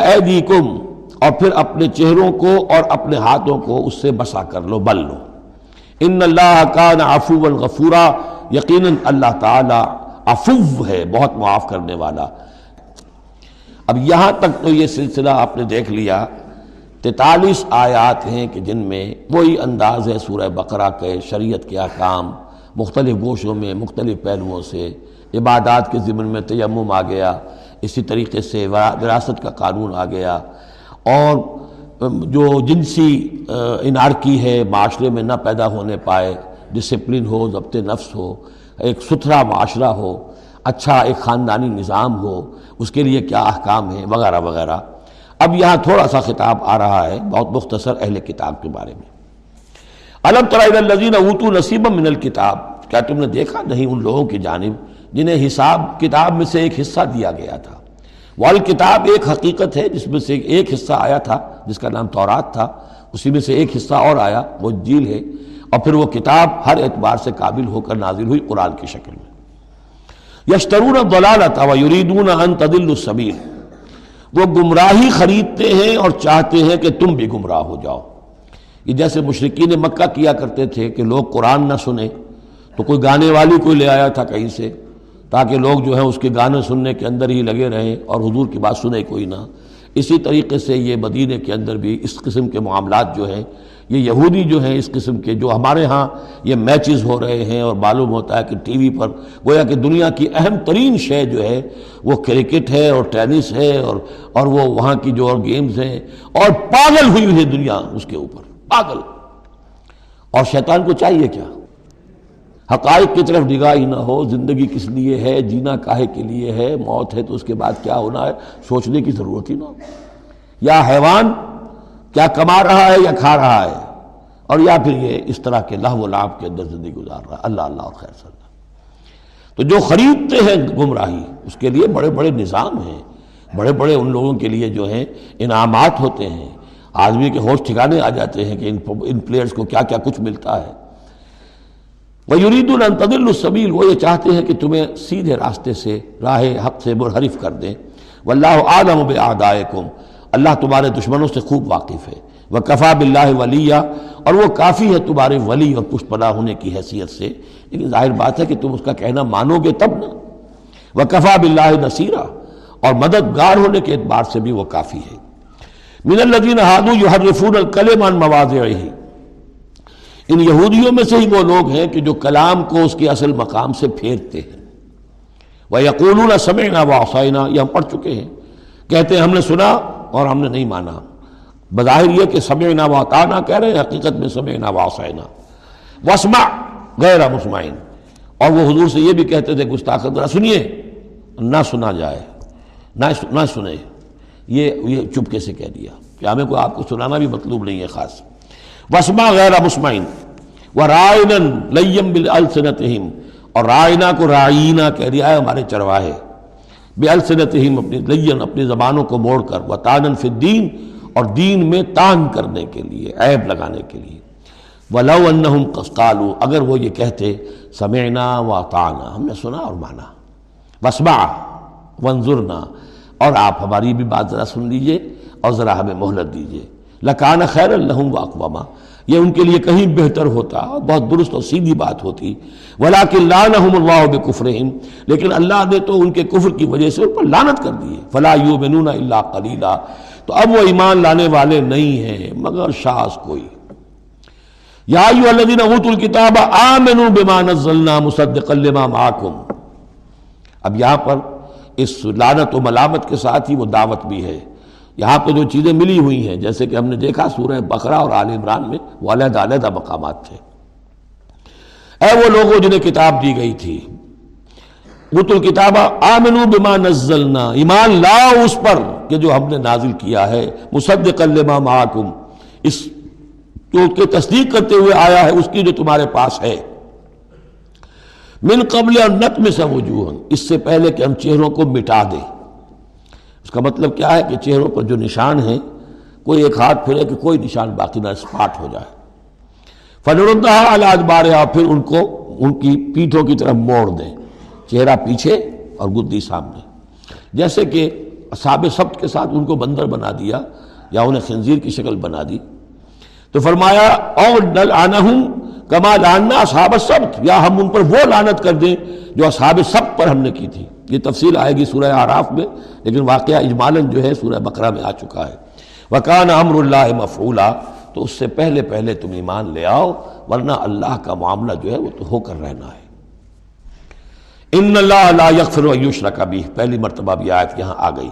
کم اور پھر اپنے چہروں کو اور اپنے ہاتھوں کو اس سے بسا کر لو، بل لو۔ ان اللہ کا نا افو الغفورہ یقیناً اللہ تعالیٰ افو ہے، بہت معاف کرنے والا۔ اب یہاں تک تو یہ سلسلہ آپ نے دیکھ لیا، تینتالیس آیات ہیں کہ جن میں وہی انداز ہے سورہ بقرہ کے، شریعت کے احکام، مختلف گوشوں میں، مختلف پہلوؤں سے۔ عبادات کے ضمن میں تیمم آ گیا، اسی طریقے سے وراثت کا قانون آ گیا۔ اور جو جنسی انارکی ہے، معاشرے میں نہ پیدا ہونے پائے ڈسپلن ہو، ضبط نفس ہو، ایک ستھرا معاشرہ ہو اچھا ایک خاندانی نظام ہو، اس کے لیے کیا احکام ہیں، وغیرہ وغیرہ۔ اب یہاں تھوڑا سا خطاب آ رہا ہے، بہت مختصر اہل کتاب کے بارے میں۔ علم طرح اوتو نصیب من الکتاب، کیا تم نے دیکھا نہیں ان لوگوں کی جانب، جنہیں حساب، کتاب میں سے ایک حصہ دیا گیا تھا؟ والکتاب ایک حقیقت ہے، جس میں سے ایک حصہ آیا تھا، جس کا نام تورات تھا، اسی میں سے ایک حصہ اور آیا، وہ جیل ہے، اور پھر وہ کتاب ہر اعتبار سے قابل ہو کر نازل ہوئی قرآن کی شکل میں۔ یشترون ضلالت و یریدون ان تدل السبیل۔ وہ گمراہی خریدتے ہیں اور چاہتے ہیں کہ تم بھی گمراہ ہو جاؤ۔ یہ جیسے مشرقین مکہ کیا کرتے تھے کہ لوگ قرآن نہ سنیں، تو کوئی گانے والی کوئی لے آیا تھا کہیں سے تاکہ لوگ جو ہیں اس کے گانے سننے کے اندر ہی لگے رہیں اور حضور کی بات سنے کوئی نہ۔ اسی طریقے سے یہ مدینہ کے اندر بھی اس قسم کے معاملات جو ہیں، یہ یہودی جو ہیں اس قسم کے، جو ہمارے ہاں یہ میچز ہو رہے ہیں اور معلوم ہوتا ہے کہ ٹی وی پر گویا کہ دنیا کی اہم ترین شے جو ہے، وہ کرکٹ ہے اور ٹینس ہے اور اور وہ وہاں کی جو اور گیمز ہیں۔ اور پاگل ہوئی ہوئی دنیا اس کے اوپر، پاگل۔ اور شیطان کو چاہیے کیا؟ حقائق کی طرف نگاہ ہی نہ ہو، زندگی کس لیے ہے، جینا کاہے کے لیے ہے، موت ہے تو اس کے بعد کیا ہونا ہے، سوچنے کی ضرورت ہی نہ ہو۔ یا حیوان کیا کما رہا ہے یا کھا رہا ہے؟ اور یا پھر یہ اس طرح کے لہ و لاب کے اندر زندگی گزار رہا ہے۔ اللہ اللہ اور خیر صلی اللہ تو جو خریدتے ہیں گمراہی، اس کے لیے بڑے بڑے نظام ہیں۔ بڑے بڑے ان لوگوں کے لیے جو ہیں، انعامات ہوتے ہیں۔ آدمی کے ہوش ٹھکانے آ جاتے ہیں کہ ان پلیئرز کو کیا کیا کچھ ملتا ہے۔ یرید الطدل الصبیل وہ یہ چاہتے ہیں کہ تمہیں سیدھے راستے سے، راہ حق سے منحرف کر دیں۔ واللہ عالم بعدائکم اللہ تمہارے دشمنوں سے خوب واقف ہے۔ وہ کفا بلّہ ولیہ اور وہ کافی ہے تمہارے ولی اور پشت پناہ ہونے کی حیثیت سے۔ لیکن ظاہر بات ہے کہ تم اس کا کہنا مانو گے تب نا وہ کفا بلّہ نصیرہ اور مددگار ہونے کے اعتبار سے بھی وہ کافی ہے۔ من الدین ہادو جو حرفون الکلمان مواز رہی ان یہودیوں میں سے ہی وہ لوگ ہیں کہ جو کلام کو اس کے اصل مقام سے پھیرتے ہیں۔ وہ یقول سمعنا واصعنا یہ ہم پڑھ چکے ہیں۔ کہتے ہیں، ہم نے سنا اور ہم نے نہیں مانا۔ بظاہر یہ کہ سمعنا واطانا کہہ رہے ہیں، حقیقت میں سمعنا واصعنا وسما غیر مسمعین۔ اور وہ حضور سے یہ بھی کہتے تھے، گستاخ سنیے۔ نہ سنا جائے، نہ سنے۔ یہ یہ چپکے سے کہہ دیا۔ کہ ہمیں کو آپ کو سنانا بھی مطلوب نہیں ہے خاص۔ وسما غیر مسمعین وہ رائن لیم بل اور رائنا کو رائنا کہہ دیا ہے، ہمارے چرواہے بے السنتہم اپنی لین اپنی زبانوں کو موڑ کر وہ تانن فی الدین اور دین میں تان کرنے کے لیے، عیب لگانے کے لیے۔ وَلَوْ أَنَّهُمْ قَسْقَالُوا اگر وہ یہ کہتے، سمعنا وَعْطَعْنَا ہم نے سنا اور مانا۔ وَاسْمَعَ، وَانْظُرْنَا، اور آپ ہماری بھی بات ذرا سن لیجیے اور ذرا ہمیں مہلت دیجیے۔ لَكَانَ خَيْرًا لَهُمْ وَأَقْوَمَا یہ ان کے لیے کہیں بہتر ہوتا، بہت درست اور سیدھی بات ہوتی۔ ولاکن لعنہم اللہ بکفرہم۔ لیکن اللہ نے تو ان کے کفر کی وجہ سے ان پر لانت کر دی ہے۔ فلا یؤمنون الا قلیلا۔ تو اب وہ ایمان لانے والے نہیں ہیں، مگر شاز کوئی۔ یا ایو الذین اوتوا الکتاب آمنوا بما نزلنا مصدقا لما معکم۔ اب یہاں پر اس لعنت و ملامت کے ساتھ ہی وہ دعوت بھی ہے۔ یہاں پہ جو چیزیں ملی ہوئی ہیں، جیسے کہ ہم نے دیکھا سورہ بقرہ اور آل عمران میں وہ علیحدہ علیحدہ مقامات تھے۔ اے وہ لوگوں جنہیں کتاب دی گئی تھی بت الکتاب آمنو بما نزلنا۔ ایمان لا اس پر کہ جو ہم نے نازل کیا ہے مصدق لما معاکم۔ اس جو کہ تصدیق کرتے ہوئے آیا ہے، اس کی جو تمہارے پاس ہے۔ من قبل اور نقم سے وجوہ اس سے پہلے کہ ہم چہروں کو مٹا دیں۔ کا مطلب کیا ہے کہ چہروں پر جو نشان ہیں، کوئی ایک ہاتھ پھرے کہ کوئی نشان باقی نہ اسپاٹ ہو جائے۔ فنردہ علاج بارے اور پھر ان کو ان کی پیٹھوں کی طرف موڑ دیں۔ چہرہ پیچھے اور گدی سامنے۔ جیسے کہ صاب سبت کے ساتھ ان کو بندر بنا دیا یا انہیں خنزیر کی شکل بنا دی۔ تو فرمایا، اور ڈل آنا ہوں کما لاننا اصحاب سبت یا ہم ان پر وہ لانت کر دیں جو اصحاب سب پر ہم نے کی تھی۔ یہ تفصیل آئے گی سورہ آراف میں، لیکن واقعہ اجمالن جو ہے سورہ بقرہ میں آ چکا ہے۔ وکان امر اللہ مفعولا، تو اس سے پہلے پہلے تم ایمان لے آؤ، ورنہ اللہ کا معاملہ جو ہے وہ تو ہو کر رہنا ہے۔ ان اللہ اللہ یکفر یوشر بھی پہلی مرتبہ بھی آیت یہاں آ گئی۔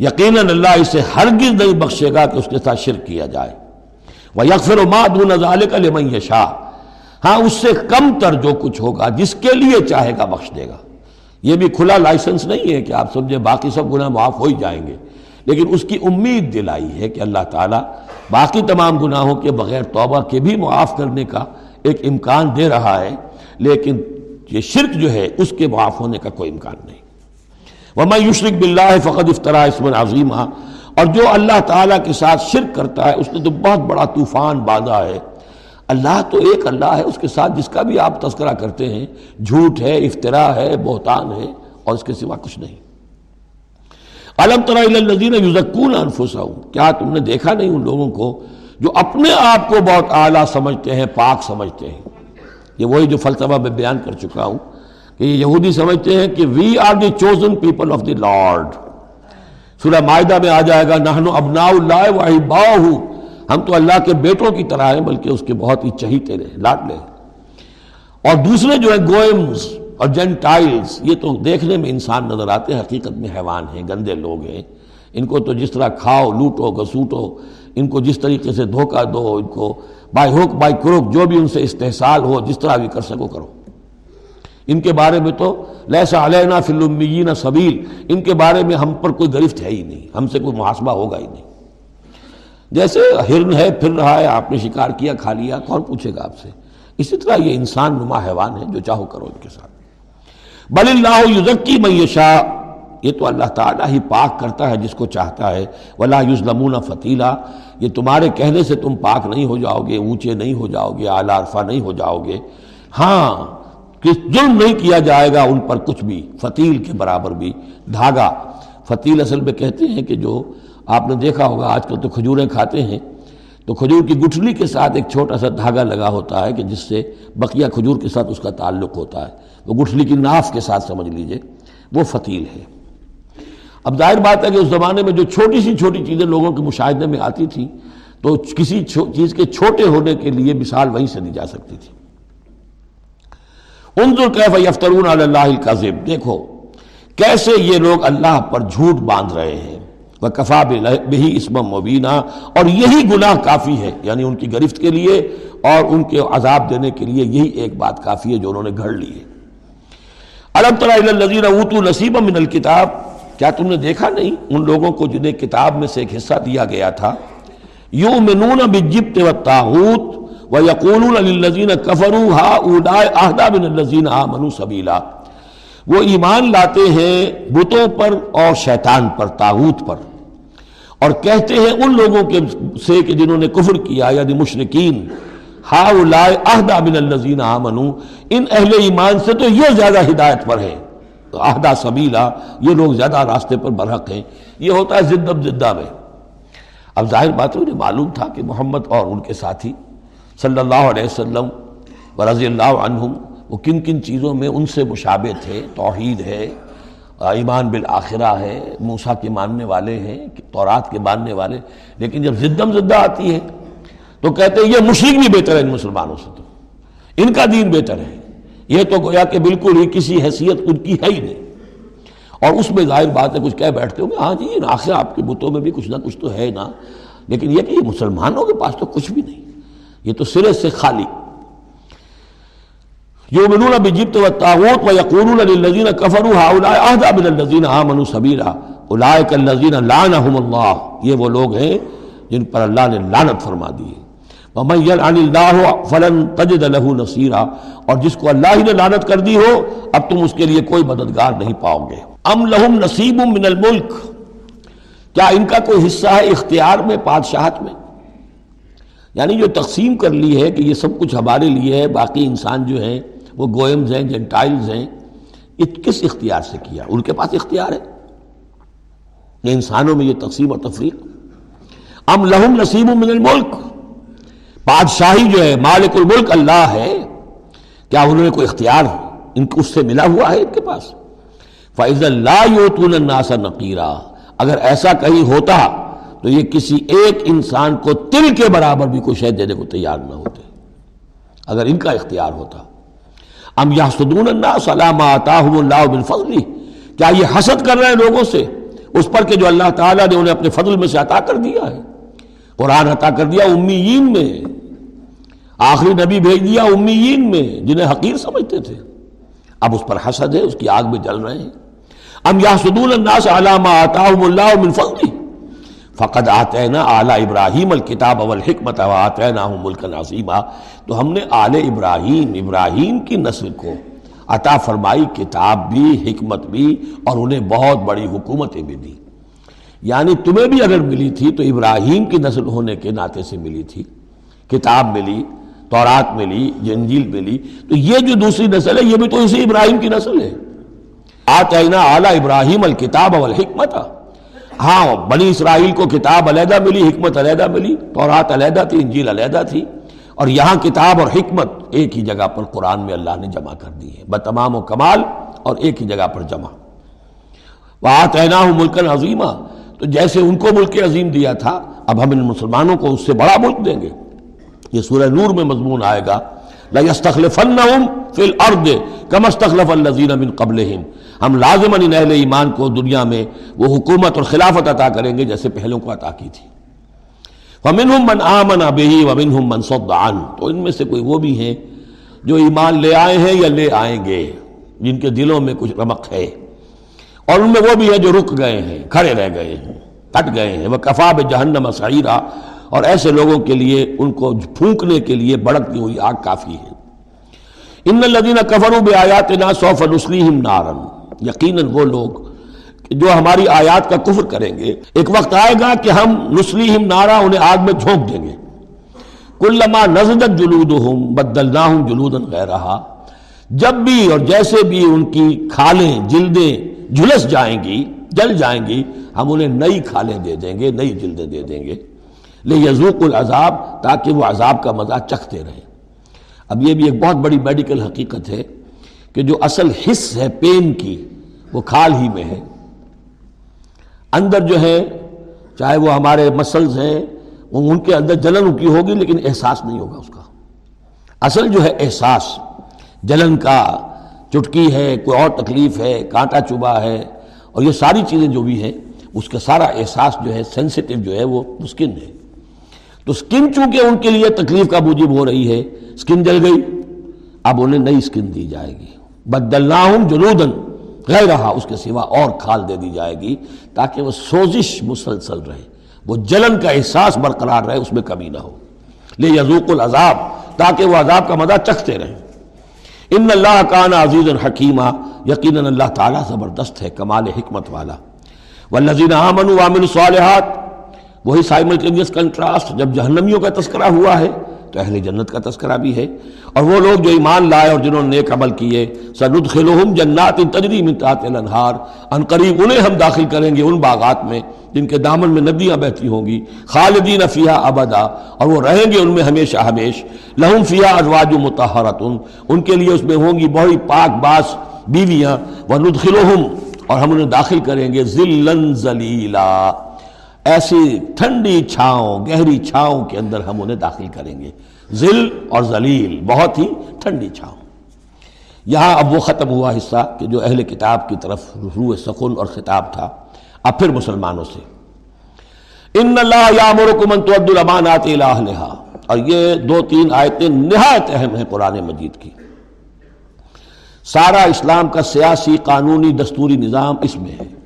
یقیناً اللہ اسے ہرگز نہیں بخشے گا کہ اس کے ساتھ شرک کیا جائے۔ وہ یکفر و مادون کا لمن شاہ ہاں اس سے کم تر جو کچھ ہوگا، جس کے لیے چاہے گا، بخش دے گا۔ یہ بھی کھلا لائسنس نہیں ہے کہ آپ سمجھے باقی سب گناہ معاف ہو ہی جائیں گے۔ لیکن اس کی امید دلائی ہے کہ اللہ تعالیٰ باقی تمام گناہوں کے بغیر توبہ کے بھی معاف کرنے کا ایک امکان دے رہا ہے۔ لیکن یہ شرک جو ہے، اس کے معاف ہونے کا کوئی امکان نہیں۔ وما یشرک باللہ فقد افطرا اسم عظیمہ اور جو اللہ تعالیٰ کے ساتھ شرک کرتا ہے، اس نے تو بہت بڑا طوفان باندھا ہے۔ اللہ تو ایک اللہ ہے، اس کے ساتھ جس کا بھی آپ تذکرہ کرتے ہیں، جھوٹ ہے افطرا ہے، بہتان ہے، اور اس کے سوا کچھ نہیں۔ علم طرح یوزکون انفسا کیا تم نے دیکھا نہیں ان لوگوں کو جو اپنے آپ کو بہت اعلیٰ سمجھتے ہیں، پاک سمجھتے ہیں؟ یہ وہی جو فلسفہ میں بیان کر چکا ہوں کہ یہ یہودی سمجھتے ہیں کہ we are the chosen people of the lord سورہ معاہدہ میں آ جائے گا نہنو ابنا اللہ واہ باہ ہم تو اللہ کے بیٹوں کی طرح ہیں، بلکہ اس کے بہت ہی چہیتے رہے، لاڈ لے اور دوسرے جو ہیں، گوئمز اور جنٹائلز یہ تو دیکھنے میں انسان نظر آتے ہیں، حقیقت میں حیوان ہیں، گندے لوگ ہیں۔ ان کو تو جس طرح کھاؤ، لوٹو، گسوٹو، ان کو جس طریقے سے دھوکہ دو، ان کو بائی ہوک، بائی کروک، جو بھی ان سے استحصال ہو، جس طرح بھی کر سکو، کرو۔ ان کے بارے میں تو لیسا علینا فلمین سبیل، ان کے بارے میں ہم پر کوئی گرفت ہے ہی نہیں، ہم سے کوئی محاسبہ ہوگا ہی نہیں۔ جیسے ہرن ہے، پھر رہا ہے، آپ نے شکار کیا، کھا لیا، کون پوچھے گا آپ سے؟ اسی طرح یہ انسان نما حیوان ہے جو چاہو کرو ان کے ساتھ۔ بل اللہ یوزکی میشا یہ تو اللہ تعالیٰ ہی پاک کرتا ہے جس کو چاہتا ہے۔ ولا یوزلمون فتیلا، یہ تمہارے کہنے سے تم پاک نہیں ہو جاؤ گے، اونچے نہیں ہو جاؤ گے، اعلیٰ عرفہ نہیں ہو جاؤ گے۔ ہاں کہ ظلم نہیں کیا جائے گا ان پر کچھ بھی، فتیل کے برابر بھی۔ دھاگا، فتیل اصل میں کہتے ہیں کہ جو آپ نے دیکھا ہوگا، آج کل تو کھجوریں کھاتے ہیں۔ تو کھجور کی گٹھلی کے ساتھ ایک چھوٹا سا دھاگا لگا ہوتا ہے کہ جس سے بقیہ کھجور کے ساتھ اس کا تعلق ہوتا ہے۔ وہ گٹھلی کی ناف کے ساتھ، سمجھ لیجیے، وہ فتیل ہے۔ اب ظاہر بات ہے کہ اس زمانے میں جو چھوٹی سی چھوٹی چیزیں لوگوں کے مشاہدے میں آتی تھیں، تو کسی چیز کے چھوٹے ہونے کے لیے مثال وہیں سے دی جا سکتی تھی۔ انظر کیف یفترون علی اللہ القذب دیکھو، کیسے یہ لوگ اللہ پر جھوٹ باندھ رہے ہیں۔ کفا بہی اسم مبینہ اور یہی گناہ کافی ہے یعنی ان کی گرفت کے لیے اور ان کے عذاب دینے کے لیے یہی ایک بات کافی ہے جو انہوں نے گھڑ لی ہے۔ الم طرح اوتو نصیب من الکتاب۔ کیا تم نے دیکھا نہیں ان لوگوں کو جنہیں کتاب میں سے ایک حصہ دیا گیا تھا؟ یوں منون بجبت و تاحت و یقون الزین کفرو ہا ادا بن الزین ہا منو سبیلا۔ وہ ایمان لاتے ہیں بتوں پر اور شیطان پر تاغوت پر۔ اور کہتے ہیں ان لوگوں کے سے کہ جنہوں نے کفر کیا یعنی مشرقین ہا لائے اہدا بن الزین آمنو، ان اہل ایمان سے تو یہ زیادہ ہدایت پر ہے۔ اہدا سبیلا، یہ لوگ زیادہ راستے پر برحق ہیں۔ یہ ہوتا ہے زدب زدہ میں۔ اب ظاہر بات ہے، انہیں معلوم تھا کہ محمد اور ان کے ساتھی صلی اللہ علیہ وسلم و رضی اللہ عنہم، وہ کن کن چیزوں میں ان سے مشابہ تھے، توحید ہے۔ ایمان بالآخرہ ہے موسا کے ماننے والے ہیں، تورات کے ماننے والے، لیکن جب زدم زدہ آتی ہے تو کہتے ہیں یہ مشرق بھی بہتر ہے ان مسلمانوں سے تو۔ ان کا دین بہتر ہے۔ یہ تو گویا کہ بالکل ہی کسی حیثیت ان کی ہے ہی نہیں۔ اور اس میں ظاہر بات ہے، کچھ کہہ بیٹھتے ہوں گے ہاں جی آخر آپ کے بتوں میں بھی کچھ نہ کچھ تو ہے نا۔ لیکن یہ کہ یہ مسلمانوں کے پاس تو کچھ بھی نہیں۔ یہ تو سرے سے خالی۔ یومنون بجبت والتاغوت ويقولون للذين كفروا هؤلاء اهدى من الذين امنوا سبيلا. اولئك الذين لعنهم الله. یہ وہ لوگ ہیں جن پر اللہ نے لعنت فرما دی ہے. ومن يلعن الله فلن تجد له نصيرا. اور جس کو اللہ ہی نے لعنت کر دی ہو، اب تم اس کے لیے کوئی مددگار نہیں پاؤ گے. ام لهم نصیب من الملک کیا ان کا کوئی حصہ ہے اختیار میں، بادشاہت میں؟ یعنی جو تقسیم کر لی ہے کہ یہ سب کچھ ہمارے لیے ہے، باقی انسان جو ہیں وہ گوئمز ہیں، جنٹائلز ہیں کس اختیار سے کیا؟ ان کے پاس اختیار ہے۔ انسانوں میں یہ تقسیم اور تفریق۔ ام لہم نصیب من الملک۔ بادشاہی جو ہے، مالک الملک، اللہ ہے۔ کیا انہوں نے کوئی اختیار ان کو اس سے ملا ہوا ہے ان کے پاس؟ فائز اللہ یوتون ناسا نقیرہ اگر ایسا کہیں ہوتا تو یہ کسی ایک انسان کو تل کے برابر بھی کوئی شہ دینے کو تیار نہ ہوتے۔ اگر ان کا اختیار ہوتا۔ ام یا سدون الناس علامہ اللہ بن فضلی۔ کیا یہ حسد کر رہے ہیں لوگوں سے؟ اس پر کہ جو اللہ تعالیٰ نے انہیں اپنے فضل میں سے عطا کر دیا ہے۔ قرآن عطا کر دیا امیین میں۔ آخری نبی بھیج دیا امیین میں، جنہیں حقیر سمجھتے تھے۔ اب اس پر حسد ہے، اس کی آگ میں جل رہے ہیں۔ ام یا سدون الناس علامہ آتاہم اللہ من فضلی۔ فقد آتے نا اعلیٰ ابراہیم الکتاب اول حکمت آتے ملک ناظیمہ تو ہم نے آل ابراہیم ابراہیم کی نسل کو عطا فرمائی، کتاب بھی، حکمت بھی اور انہیں بہت بڑی حکومتیں بھی دی۔ یعنی تمہیں بھی اگر ملی تھی تو ابراہیم کی نسل ہونے کے ناطے سے ملی تھی۔ کتاب ملی، تورات ملی جنجیل ملی۔ تو یہ جو دوسری نسل ہے، یہ بھی تو اسی ابراہیم کی نسل ہے۔ آتینا اعلیٰ ابراہیم الکتاب والحکمت۔ ہاں بنی اسرائیل کو کتاب علیحدہ ملی، حکمت علیحدہ ملی، تورات علیحدہ تھی، انجیل علیحدہ تھی، اور یہاں کتاب اور حکمت ایک ہی جگہ پر قرآن میں اللہ نے جمع کر دی ہے۔ بتمام و کمال اور ایک ہی جگہ پر جمع۔ وہ آتینا ہوں ملکن عظیمہ تو جیسے ان کو ملک عظیم دیا تھا، اب ہم ان مسلمانوں کو اس سے بڑا ملک دیں گے۔ یہ سورہ نور میں مضمون آئے گا۔ لَيَسْتَخْلِفَنَّهُمْ فِي الْأَرْضِ كَمَا اسْتَخْلَفَ الَّذِينَ مِن قَبْلِهِمْ۔ ہم لازماً ان اہل ایمان کو دنیا میں وہ حکومت اور خلافت عطا کریں گے جیسے پہلوں کو عطا کی تھی۔ وَمِنْهُمْ مَنْ آمَنَ بِهِ وَمِنْهُمْ مَنْ صَدَّ عَنْهُ۔ تو ان میں سے کوئی وہ بھی ہیں جو ایمان لے آئے ہیں یا لے آئیں گے، جن کے دلوں میں کچھ رمق ہے۔ اور ان میں وہ بھی ہیں جو رک گئے ہیں، کھڑے رہ گئے ہیں، کٹ گئے ہیں۔ وہ کفاب جہنم سعیرہ اور ایسے لوگوں کے لیے، ان کو پھونکنے کے لیے بڑکتی ہوئی آگ کافی ہے۔ ان الدین کفر بے آیات نا سوف نسلیم نارن یقیناً وہ لوگ جو ہماری آیات کا کفر کریں گے، ایک وقت آئے گا کہ ہم نسلیم نارا انہیں آگ میں جھونک دیں گے۔ کلما نزدت جلود ہوں بدل نہ ہوں جلود رہا جب بھی اور جیسے بھی ان کی کھالیں، جلدیں جھلس جائیں گی، جل جائیں گی، ہم انہیں نئی کھالیں دے دیں گے، نئی جلدیں دے دیں گے۔ لے یزوق العذاب تاکہ وہ عذاب کا مزہ چکھتے رہیں۔ اب یہ بھی ایک بہت بڑی میڈیکل حقیقت ہے کہ جو اصل حص ہے، پین کی، وہ کھال ہی میں ہے۔ اندر جو ہے چاہے وہ ہمارے مسلز ہیں، وہ ان کے اندر جلن کی ہوگی، لیکن احساس نہیں ہوگا اس کا۔ اصل جو ہے احساس، جلن کا، چٹکی ہے، کوئی اور تکلیف ہے، کانٹا چبا ہے، اور یہ ساری چیزیں جو بھی ہیں، اس کا سارا احساس جو ہے سینسٹیو جو ہے، وہ سکن ہے۔ تو سکن چونکہ ان کے لیے تکلیف کا موجب ہو رہی ہے، سکن جل گئی۔ اب انہیں نئی سکن دی جائے گی۔ بدلنا ہوں جلودن غیر رہا اس کے سوا اور کھال دے دی جائے گی تاکہ وہ سوزش مسلسل رہے۔ وہ جلن کا احساس برقرار رہے، اس میں کمی نہ ہو۔ لے یزوق العذاب، تاکہ وہ عذاب کا مدہ چکھتے رہیں۔ ان اللہ کان عزیز الحکیمہ یقیناً اللہ تعالیٰ زبردست ہے، کمال حکمت والا۔ والذین آمنوا وعملوا الصالحات وہی سائملٹینیس کنٹراسٹ جب جہنمیوں کا تذکرہ ہوا ہے، تو اہل جنت کا تذکرہ بھی ہے۔ اور وہ لوگ جو ایمان لائے اور جنہوں نے نیک عمل کیے، سندخلہم جنات تجری من تحت الانہار۔ ان قریب انہیں ہم داخل کریں گے ان باغات میں جن کے دامن میں ندیاں بہتی ہوں گی۔ خالدین فیہا ابدا۔ اور وہ رہیں گے ان میں ہمیشہ ہمیش۔ لہم فیہا ازواج مطہرت ان کے لیے اس میں ہوں گی بڑی پاک باس بیویاں۔ وندخلہم۔ اور ہم انہیں داخل کریں گے ذلن ذلیلا ایسی ٹھنڈی چھاؤں، گہری چھاؤں کے اندر ہم انہیں داخل کریں گے۔ ذل اور ذلیل، بہت ہی ٹھنڈی چھاؤں۔ یہاں اب وہ ختم ہوا حصہ کہ جو اہل کتاب کی طرف روح سکون اور خطاب تھا۔ اب پھر مسلمانوں سے۔ ان اللہ یامرکم ان تؤدوا الامانات الى اہلها اور یہ دو تین آیتیں نہایت اہم ہیں قرآن مجید کی۔ سارا اسلام کا سیاسی، قانونی، دستوری نظام اس میں ہے۔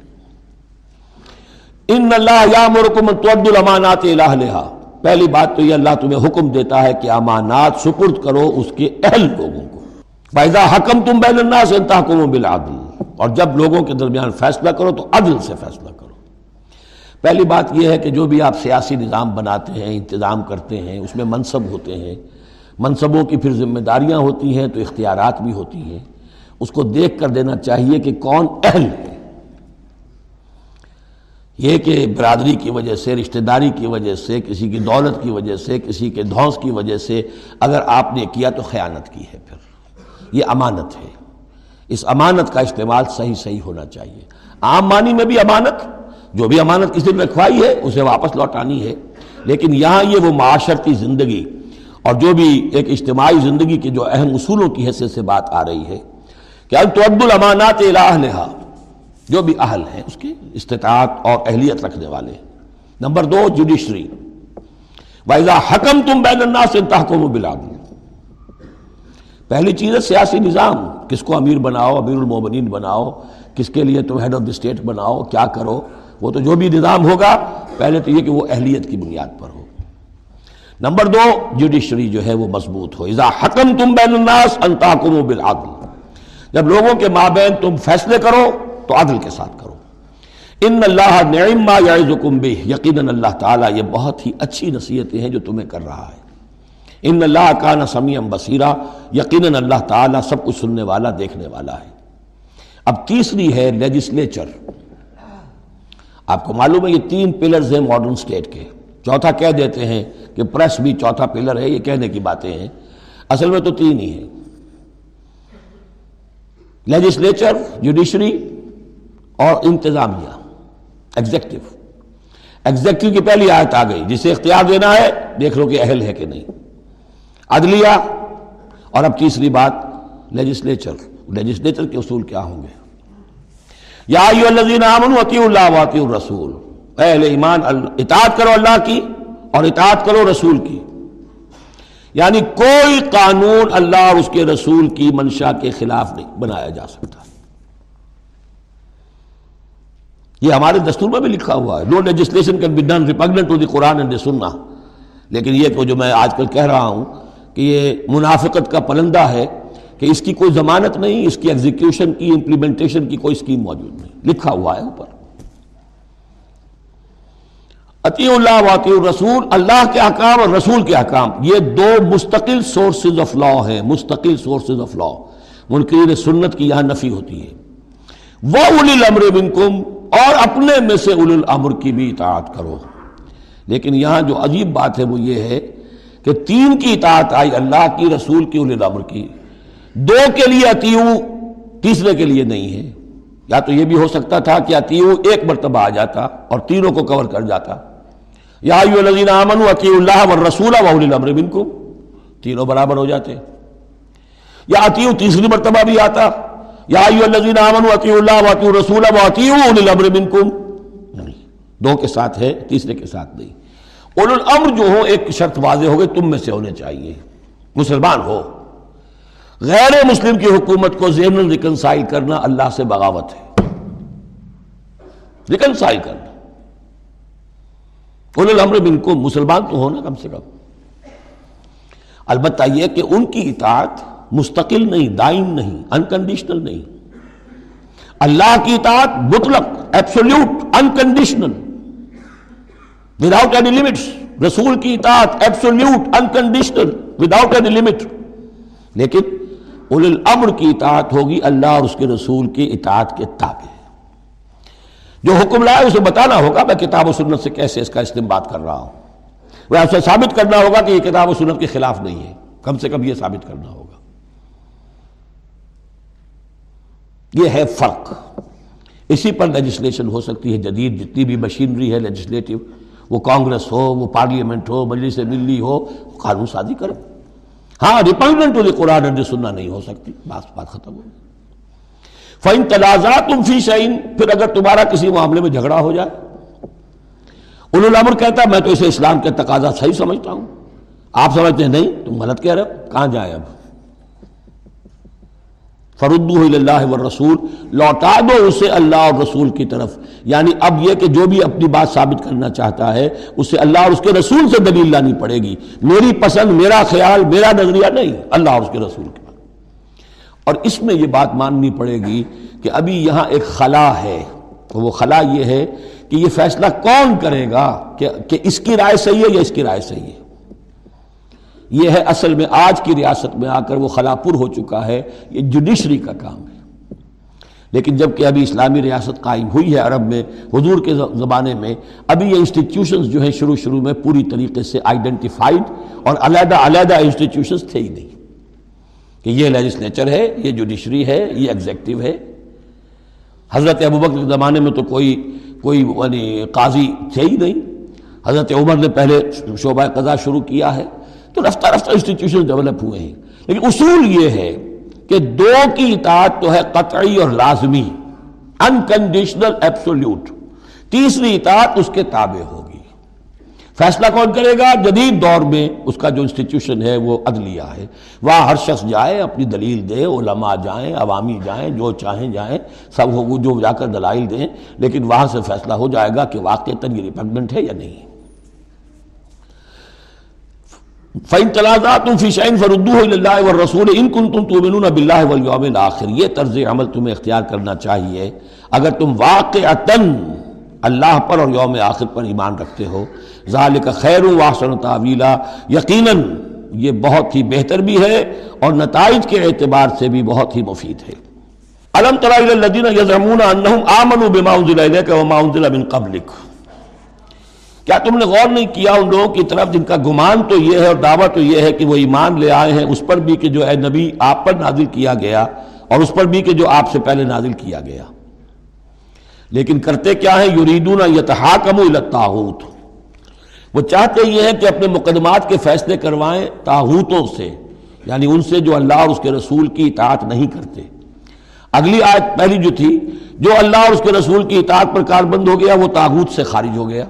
ان اللہ یا مرکم تود الامانات الہ پہلی بات تو یہ اللہ تمہیں حکم دیتا ہے کہ امانات سپرد کرو اس کے اہل لوگوں کو۔ فائدہ حکم تم بین الناس ان تحکم بالعدل۔ اور جب لوگوں کے درمیان فیصلہ کرو تو عدل سے فیصلہ کرو۔ پہلی بات یہ ہے کہ جو بھی آپ سیاسی نظام بناتے ہیں، انتظام کرتے ہیں، اس میں منصب ہوتے ہیں۔ منصبوں کی پھر ذمہ داریاں ہوتی ہیں تو اختیارات بھی ہوتی ہیں۔ اس کو دیکھ کر دینا چاہیے کہ کون اہل ہے۔ یہ کہ برادری کی وجہ سے، رشتہ داری کی وجہ سے، کسی کی دولت کی وجہ سے، کسی کے دھونس کی وجہ سے اگر آپ نے کیا تو خیانت کی ہے پھر۔ یہ امانت ہے۔ اس امانت کا استعمال صحیح صحیح ہونا چاہیے۔ عام معنی میں بھی امانت، جو بھی امانت کسی نے رکھوائی ہے، اسے واپس لوٹانی ہے۔ لیکن یہاں یہ وہ معاشرتی زندگی اور جو بھی ایک اجتماعی زندگی کے جو اہم اصولوں کی حیثیت سے بات آ رہی ہے کہ اب تو عبد الامانات الہ جو بھی اہل ہیں، اس کی استطاعت اور اہلیت رکھنے والے نمبر دو، جوڈیشری۔ وائزا حکم تم بین الناس تحکم بلا پہلی چیز ہے سیاسی نظام۔ کس کو امیر بناؤ، امیر المومنین بناؤ، کس کے لیے تم ہیڈ آف دی اسٹیٹ بناؤ، کیا کرو؟ وہ تو جو بھی نظام ہوگا، پہلے تو یہ کہ وہ اہلیت کی بنیاد پر ہو۔ نمبر دو، جوڈیشری جو ہے وہ مضبوط ہو۔ اذا حکم تم بین الناس انتاکم بالعدل۔ جب لوگوں کے مابین تم فیصلے کرو تو عدل کے ساتھ کرو۔ ان اللہ نعم ما یعظکم بہ، یقینا اللہ تعالی یہ بہت ہی اچھی نصیحتیں ہیں جو تمہیں کر رہا ہے۔ ان اللہ کان سمیع بصیرا، یقینا اللہ تعالی سب کچھ سننے والا، دیکھنے والا ہے۔ اب تیسری ہے لیجسلیچر آپ کو معلوم ہے یہ تین پلرز ہیں ماڈرن سٹیٹ کے۔ چوتھا کہہ دیتے ہیں کہ پریس بھی چوتھا پلر ہے، یہ کہنے کی باتیں ہیں۔ اصل میں تو تین ہی ہیں۔ لیجسلیچر جوڈیشری اور انتظامیہ ایگزیکٹو ایگزیکٹو کی پہلی آیت آ گئی، جسے اختیار دینا ہے، دیکھ لو کہ اہل ہے کہ نہیں۔ عدلیہ۔ اور اب تیسری بات لیجسلیچر لیجسلیچر کے اصول کیا ہوں گے؟ یا اللہ الرسول۔ اہل ایمان اطاعت کرو اللہ کی اور اطاعت کرو رسول کی۔ یعنی کوئی قانون اللہ اور اس کے رسول کی منشا کے خلاف نہیں بنایا جا سکتا۔ یہ ہمارے دستور میں بھی لکھا ہوا ہے۔ No legislation can be done repugnant to the Quran and Sunnah لیکن یہ تو جو میں آج کل کہہ رہا ہوں کہ یہ منافقت کا پلندہ ہے کہ اس کی کوئی ضمانت نہیں، اس کی ایگزیکیوشن کی امپلیمنٹیشن کی کوئی اسکیم موجود نہیں۔ لکھا ہوا ہے اوپر۔ عطی اللہ واقع رسول اللہ کے احکام اور رسول کے احکام۔ یہ دو مستقل سورسز آف لا ہیں، مستقل سورسز آف لا منکرین سنت کی یہاں نفی ہوتی ہے۔ وہ الی الامر منکم اور اپنے میں سے اول الامر کی بھی اطاعت کرو۔ لیکن یہاں جو عجیب بات ہے وہ یہ ہے کہ تین کی اطاعت آئی اللہ کی، رسول کی اول الامر کی۔ دو کے لیے اتیو تیسرے کے لیے نہیں ہے۔ یا تو یہ بھی ہو سکتا تھا کہ اتیو ایک مرتبہ آ جاتا اور تینوں کو کور کر جاتا۔ یا اللہ رسول منکم۔ تینوں برابر ہو جاتے۔ یا اتیو تیسری مرتبہ بھی آتا۔ یا اللہ رسول منکم دو کے ساتھ ہے، تیسرے کے ساتھ نہیں۔ اول الامر جو ہو، ایک شرط واضح ہو گئے تم میں سے ہونے چاہیے۔ مسلمان ہو۔ غیر مسلم کی حکومت کو ذہن ریکنسائل کرنا اللہ سے بغاوت ہے۔ ریکنسائل کرنا۔ اول الامر بن کو مسلمان تو ہونا کم سے کم۔ البتہ یہ کہ ان کی اطاعت مستقل نہیں، دائم نہیں انکنڈیشنل نہیں۔ اللہ کی اطاعت مطلق absolute unconditional without any limits رسول کی اطاعت absolute unconditional without any limit لیکن اول الامر کی اطاعت ہوگی اللہ اور اس کے رسول کی اطاعت کے تابع۔ جو حکم لائے، اسے بتانا ہوگا، میں کتاب و سنت سے کیسے اس کا استعمال کر رہا ہوں۔ وہ اسے ثابت کرنا ہوگا کہ یہ کتاب و سنت کے خلاف نہیں ہے۔ کم سے کم یہ ثابت کرنا ہوگا۔ یہ ہے فرق۔ اسی پر لیجسلیشن ہو سکتی ہے، جدید جتنی بھی مشینری ہے لیجسلیٹو وہ کانگریس ہو، وہ پارلیمنٹ ہو، مجلس ملی ہو، قانون سازی کرو ہاں ریپنڈنٹ ٹو دی قرآن سننا نہیں ہو سکتی، بات بات ختم ہو فائن تنازع تم فی شعین پھر اگر تمہارا کسی معاملے میں جھگڑا ہو جائے الامر کہتا میں تو اسے اسلام کے تقاضا صحیح سمجھتا ہوں۔ آپ سمجھتے ہیں، نہیں، تم غلط کہہ رہے ہو، کہاں جائے اب؟ فردو اللہ و رسول لوٹا دو اسے اللہ اور رسول کی طرف۔ یعنی اب یہ کہ جو بھی اپنی بات ثابت کرنا چاہتا ہے، اسے اللہ اور اس کے رسول سے دلیل لانی پڑے گی۔ میری پسند، میرا خیال، میرا نظریہ نہیں، اللہ اور اس کے رسول کی اور اس میں یہ بات ماننی پڑے گی کہ ابھی یہاں ایک خلا ہے۔ وہ خلا یہ ہے کہ یہ فیصلہ کون کرے گا کہ اس کی رائے صحیح ہے یا اس کی رائے صحیح ہے؟ یہ ہے اصل میں آج کی ریاست میں آ کر وہ خلاپور ہو چکا ہے، یہ جوڈیشری کا کام ہے۔ لیکن جبکہ ابھی اسلامی ریاست قائم ہوئی ہے عرب میں، حضور کے زمانے میں، ابھی یہ انسٹیٹیوشنز جو ہیں شروع شروع میں پوری طریقے سے آئیڈینٹیفائڈ اور علیحدہ علیحدہ انسٹیٹیوشنز تھے ہی نہیں۔ کہ یہ لیجسلیچر ہے، یہ جوڈیشری ہے، یہ ایگزیکٹو ہے۔ حضرت ابوبکر کے زمانے میں تو کوئی کوئی یعنی قاضی تھے ہی نہیں۔ حضرت عمر نے پہلے شعبہ قضا شروع کیا ہے۔ تو رفتہ رفتہ انسٹیٹیوشن ڈیولپ ہوئے ہیں۔ لیکن اصول یہ ہے کہ دو کی اطاعت تو ہے قطعی اور لازمی انکنڈیشنل ایپسولوٹ تیسری اطاعت اس کے تابع ہوگی۔ فیصلہ کون کرے گا؟ جدید دور میں اس کا جو انسٹیٹیوشن ہے وہ عدلیہ ہے۔ وہاں ہر شخص جائے، اپنی دلیل دے، علماء جائیں، عوامی جائیں، جو چاہیں جائیں، سب ہو جو جا کر دلائل دیں، لیکن وہاں سے فیصلہ ہو جائے گا کہ واقع یہ ریپیگنٹ ہے یا نہیں۔ فَإِن تَلَازَعْتُمْ فِي شَيْءٍ فَرُدُّوهُ إِلَى اللَّهِ وَالرَّسُولِ إِن كُنتُمْ تُؤْمِنُونَ بِاللَّهِ وَالْيَوْمِ الْآخِرِ یہ طرز عمل تمہیں اختیار کرنا چاہیے۔ اگر تم واقعتاً اللہ پر اور یوم آخر پر ایمان رکھتے ہو ذَلِكَ خَيْرٌ وَأَحْسَنُ تَأْوِيلًا یقیناً یہ بہت ہی بہتر بھی ہے اور نتائج کے اعتبار سے بھی بہت ہی مفید ہے۔ الم تر الذين يزعمون انهم امنوا بما انزل اليك وما انزل من قبلك کیا تم نے غور نہیں کیا ان لوگوں کی طرف جن کا گمان تو یہ ہے اور دعویٰ تو یہ ہے کہ وہ ایمان لے آئے ہیں، اس پر بھی کہ جو اے نبی آپ پر نازل کیا گیا اور اس پر بھی کہ جو آپ سے پہلے نازل کیا گیا۔ لیکن کرتے کیا ہیں؟ یریدون یتحاکم الطاحوت وہ چاہتے یہ ہیں کہ اپنے مقدمات کے فیصلے کروائیں تاحوتوں سے یعنی ان سے جو اللہ اور اس کے رسول کی اطاعت نہیں کرتے۔ اگلی آیت پہلی جو تھی، جو اللہ اور اس کے رسول کی اطاعت پر کار بند ہو گیا، وہ تاحوت سے خارج ہو گیا۔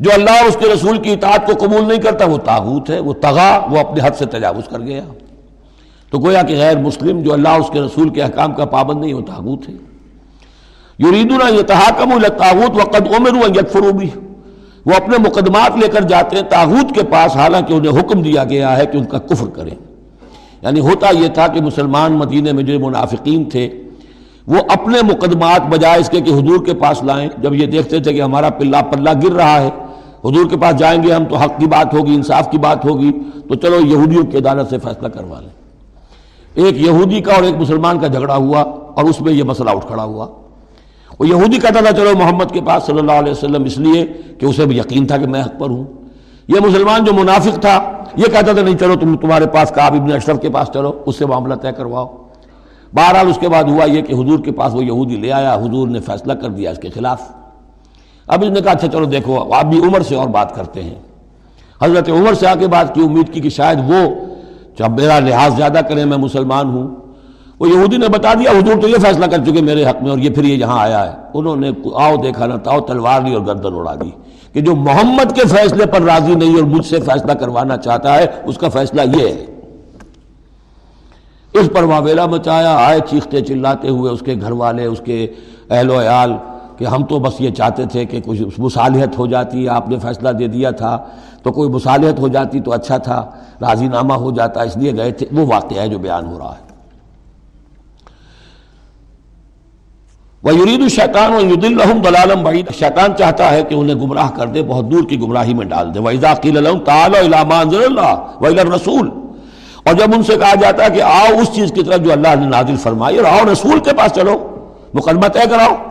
جو اللہ اور اس کے رسول کی اطاعت کو قبول نہیں کرتا، وہ تاغوت ہے، وہ تغا، وہ اپنے حد سے تجاوز کر گیا۔ تو گویا کہ غیر مسلم جو اللہ اور اس کے رسول کے احکام کا پابند نہیں، وہ تاغوت ہے۔ یریدنا یہ تحاکم الطاغوت وقد عمر یکفرو بھی وہ اپنے مقدمات لے کر جاتے ہیں، تاغوت کے پاس، حالانکہ انہیں حکم دیا گیا ہے کہ ان کا کفر کریں۔ یعنی ہوتا یہ تھا کہ مسلمان مدینے میں جو منافقین تھے، وہ اپنے مقدمات بجائے اس کے کہ حضور کے پاس لائیں۔ جب یہ دیکھتے تھے کہ ہمارا پلہ پلہ گر رہا ہے حضور کے پاس جائیں گے ہم تو حق کی بات ہوگی، انصاف کی بات ہوگی، تو چلو یہودیوں کی عدالت سے فیصلہ کروا لیں۔ ایک یہودی کا اور ایک مسلمان کا جھگڑا ہوا اور اس میں یہ مسئلہ اٹھ کھڑا ہوا۔ وہ یہودی کہتا تھا، چلو محمد کے پاس صلی اللہ علیہ وسلم اس لیے کہ اسے بھی یقین تھا کہ میں حق پر ہوں۔ یہ مسلمان جو منافق تھا، یہ کہتا تھا، نہیں چلو تم تمہارے پاس کعب ابن اشرف کے پاس چلو، اس سے معاملہ طے کرواؤ۔ بہرحال اس کے بعد ہوا یہ کہ حضور کے پاس وہ یہودی لے آیا، حضور نے فیصلہ کر دیا اس کے خلاف۔ اب اس نے کہا اچھا چلو دیکھو آپ بھی عمر سے اور بات کرتے ہیں۔ حضرت عمر سے آ کے بات کی، امید کی کہ شاید وہ جب میرا لحاظ زیادہ کریں، میں مسلمان ہوں۔ وہ یہودی نے بتا دیا، حضور تو یہ فیصلہ کر چکے میرے حق میں اور یہ پھر یہ یہاں آیا ہے۔ انہوں نے آؤ دیکھا نہ تاؤ تلوار لی اور گردن اڑا دی کہ جو محمد کے فیصلے پر راضی نہیں اور مجھ سے فیصلہ کروانا چاہتا ہے، اس کا فیصلہ یہ ہے۔ اس پر واویلا مچایا، آئے چیختے چلاتے ہوئے اس کے گھر والے، اس کے اہل و عیال کہ ہم تو بس یہ چاہتے تھے کہ کچھ مصالحت ہو جاتی، آپ نے فیصلہ دے دیا تھا، تو کوئی مصالحت ہو جاتی تو اچھا تھا راضی نامہ ہو جاتا، اس لیے گئے تھے۔ وہ واقعہ ہے جو بیان ہو رہا ہے۔ وہ یرید الشیطان و ید الحم دلالم بعید شیطان چاہتا ہے کہ انہیں گمراہ کر دے، بہت دور کی گمراہی میں ڈال دے۔ وَإِذَا قِيلَ لَهُمْ تَعَالَوْا إِلَىٰ مَا أَنزَلَ اللَّهُ وَإِلَى الرَّسُولِ۔ اور جب ان سے کہا جاتا ہے کہ آؤ اس چیز کی طرف جو اللہ نے نازل فرمائی، اور آؤ رسول کے پاس چلو، مقدمہ طے کراؤ۔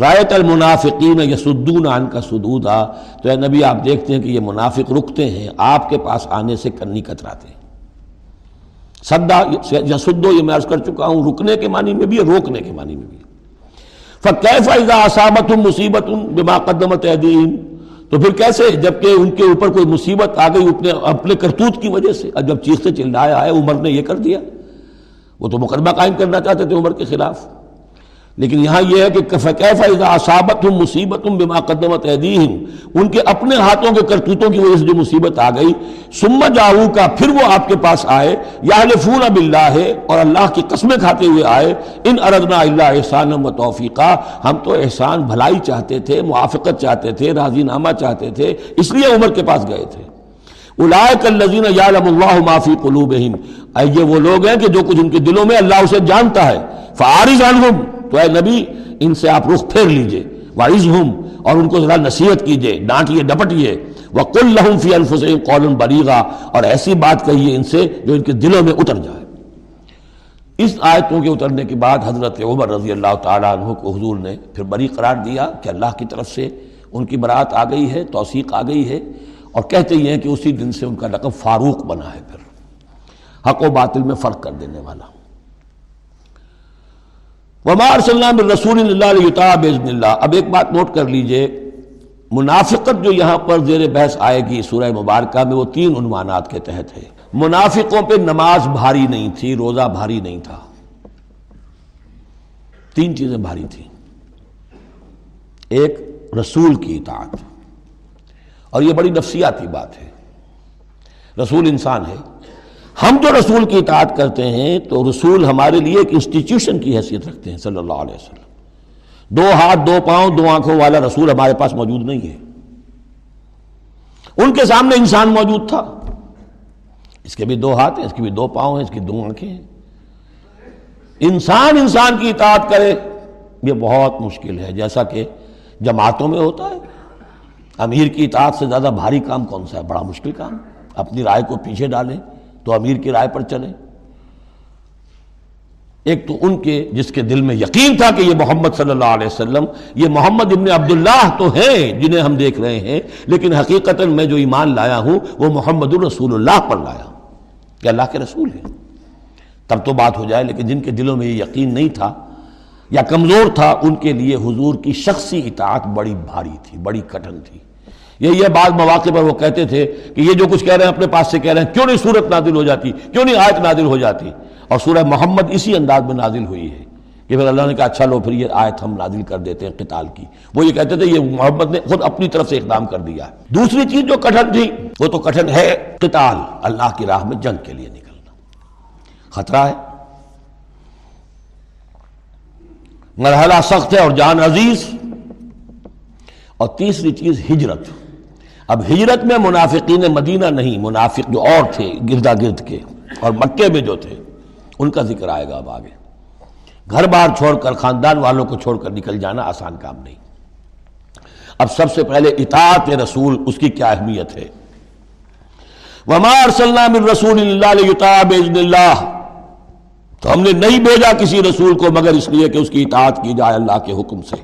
رایت المنافقین یسدون عن کا سدودا تو اے نبی، آپ دیکھتے ہیں کہ یہ منافق رکتے ہیں، آپ کے پاس آنے سے کنی کتراتے ہیں۔ سدا یسدو، یہ میں عرض کر چکا ہوں، رکنے کے معنی میں بھی روکنے کے معنی میں بھی۔ فَكَيْفَ اِذَا أَصَابَتْهُمْ مُصِيبَةٌ بِمَا قَدَّمَتْ أَيْدِيهِمْ تو پھر کیسے؟ جبکہ ان کے اوپر کوئی مصیبت آ گئی اپنے اپنے کرتوت کی وجہ سے۔ جب چیختے چلایا ہے، عمر نے یہ کر دیا۔ وہ تو مقدمہ قائم کرنا چاہتے تھے عمر کے خلاف۔ لیکن یہاں یہ ہے کہ صابت ہوں مصیبت ہوں بما قدمت ان کے اپنے ہاتھوں کے کرتوتوں کی وجہ سے جو مصیبت آ گئی سما جاؤ کا پھر وہ آپ کے پاس آئے یا فون اب اللہ ہے اور اللہ کی قسمیں کھاتے ہوئے آئے، ان اردنا اللہ احسان و توفیقہ ہم تو احسان، بھلائی چاہتے تھے، موافقت چاہتے تھے راضی نامہ چاہتے تھے، اس لیے عمر کے پاس گئے تھے۔ الزین یعلم اللہ معافی قلوب یہ وہ لوگ ہیں کہ جو کچھ ان کے دلوں میں اللہ اسے جانتا ہے فارض عنہم تو اے نبی، ان سے آپ رخ پھیر لیجیے وائز ہوں اور ان کو ذرا نصیحت کیجیے، ڈانٹیے، ڈپٹیے وَقُلْ لَهُمْ فِي أَنفُسِهِمْ قَوْلٌ بَلِيغًا، اور ایسی بات کہیے ان سے جو ان کے دلوں میں اتر جائے۔ اس آیتوں کے اترنے کے بعد حضرت عمر رضی اللہ تعالیٰ عنہ کو حضور نے پھر بری قرار دیا کہ اللہ کی طرف سے ان کی برات آ گئی ہے، توثیق آ گئی ہے، اور کہتے ہی ہیں کہ اسی دن سے ان کا لقب فاروق بنا ہے پھر۔ حق و باطل میں فرق کر دینے والا۔ ومار صلی اللہ رسول اللہ بزن اللہ اب ایک بات نوٹ کر لیجیے، منافقت جو یہاں پر زیر بحث آئے گی سورہ مبارکہ میں، وہ تین عنوانات کے تحت ہے منافقوں پہ نماز بھاری نہیں تھی، روزہ بھاری نہیں تھا۔ تین چیزیں بھاری تھیں۔ ایک، رسول کی اطاعت۔ اور یہ بڑی نفسیاتی بات ہے۔ رسول انسان ہے۔ ہم جو رسول کی اطاعت کرتے ہیں تو رسول ہمارے لیے ایک انسٹیٹیوشن کی حیثیت رکھتے ہیں صلی اللہ علیہ وسلم۔ دو ہاتھ، دو پاؤں، دو آنکھوں والا رسول ہمارے پاس موجود نہیں ہے۔ ان کے سامنے انسان موجود تھا۔ اس کے بھی دو ہاتھ ہیں، اس کی بھی دو پاؤں ہیں، اس کی دو آنکھیں ہیں۔ انسان انسان کی اطاعت کرے، یہ بہت مشکل ہے۔ جیسا کہ جماعتوں میں ہوتا ہے، امیر کی اطاعت سے زیادہ بھاری کام کون سا ہے؟ بڑا مشکل کام۔ اپنی رائے کو پیچھے ڈالیں۔ تو امیر کی رائے پر چلیں۔ ایک تو ان کے جس کے دل میں یقین تھا کہ یہ محمد صلی اللہ علیہ وسلم، یہ محمد ابن عبداللہ تو ہیں جنہیں ہم دیکھ رہے ہیں، لیکن حقیقت میں جو ایمان لایا ہوں، وہ محمد الرسول اللہ پر لایا۔ ہوں کہ اللہ کے رسول ہیں۔ تب تو بات ہو جائے، لیکن جن کے دلوں میں یہ یقین نہیں تھا یا کمزور تھا، ان کے لیے حضور کی شخصی اطاعت بڑی بھاری تھی، بڑی کٹن تھی۔ یہ بعض مواقع پر وہ کہتے تھے کہ یہ جو کچھ کہہ رہے ہیں، اپنے پاس سے کہہ رہے ہیں، کیوں نہیں صورت نادل ہو جاتی؟ کیوں نہیں آیت نادل ہو جاتی؟ اور سورہ محمد اسی انداز میں نازل ہوئی ہے کہ پھر اللہ نے کہا اچھا لو، پھر یہ آیت ہم نازل کر دیتے ہیں قتال کی۔ وہ یہ کہتے تھے، یہ محمد نے خود اپنی طرف سے اقدام کر دیا دوسری چیز جو کٹھن تھی، وہ تو کٹھن ہے قتال، اللہ کی راہ میں جنگ کے لیے نکلنا۔ خطرہ ہے۔ مرحلہ سخت ہے اور جان عزیز۔ اور تیسری چیز، ہجرت۔ اب ہجرت میں منافقین مدینہ نہیں، منافق جو اور تھے گردا گرد کے اور مکے میں جو تھے، ان کا ذکر آئے گا اب آگے۔ گھر بار چھوڑ کر، خاندان والوں کو چھوڑ کر نکل جانا آسان کام نہیں۔ اب سب سے پہلے اطاعت رسول، اس کی کیا اہمیت ہے؟ رسول اللہ تو ہم نے نہیں بھیجا کسی رسول کو، مگر اس لیے کہ اس کی اطاعت کی جائے اللہ کے حکم سے۔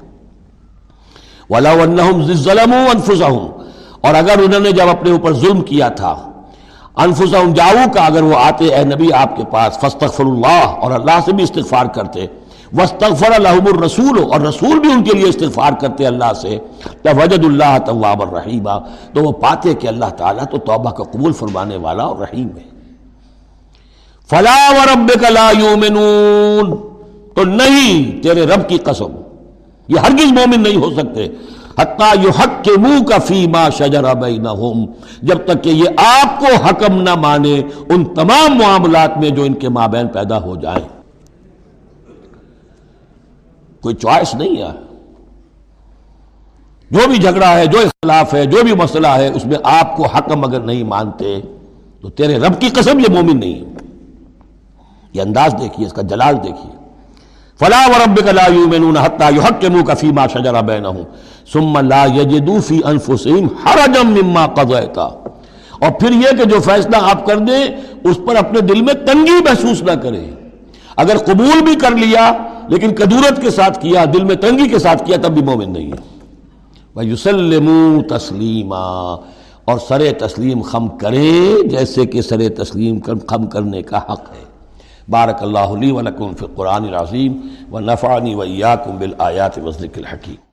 اور اگر انہوں نے جب اپنے اوپر ظلم کیا تھا، انفسہم جاؤ کا، اگر وہ آتے، اے نبی آپ کے پاس فستغفر اللہ، اور اللہ سے بھی استغفار کرتے وستغفر الحم الرسول، اور رسول بھی ان کے لیے استغفار کرتے اللہ سے وجد اللہ طواب الرحیمہ تو وہ پاتے کہ اللہ تعالیٰ تو توبہ کا قبول فرمانے والا اور رحیم ہے۔ فلا وربک لا یومنون تو نہیں، تیرے رب کی قسم، یہ ہرگز مومن نہیں ہو سکتے۔ حتیٰ یو حق کے منہ کا فیما شجر بینہم، جب تک کہ یہ آپ کو حکم نہ مانے ان تمام معاملات میں جو ان کے مابین پیدا ہو جائیں۔ کوئی چوائس نہیں ہے۔ جو بھی جھگڑا ہے، جو اختلاف ہے، جو بھی مسئلہ ہے، اس میں آپ کو حکم اگر نہیں مانتے، تو تیرے رب کی قسم یہ مومن نہیں۔ ہے یہ انداز دیکھیے، اس کا جلال دیکھیے۔ فلاں فلا وربک لا یؤمنون حتى يحكموك فيما شجر بينهم۔ ثم لا يجدوا في انفسهم حرجا مما قضيت اور پھر یہ کہ جو فیصلہ آپ کر دیں، اس پر اپنے دل میں تنگی محسوس نہ کریں۔ اگر قبول بھی کر لیا، لیکن کدورت کے ساتھ کیا، دل میں تنگی کے ساتھ کیا، تب بھی مومن نہیں ہے۔ وَيُسَلِّمُوا تَسْلِيمًا۔ اور سر تسلیم خم کرے جیسے کہ سر تسلیم خم کرنے کا حق ہے۔ بارک اللہ لی و لکم فی القرآن العظیم۔ و نفعنی و ایاکم بالآیات و ذکر الحکیم۔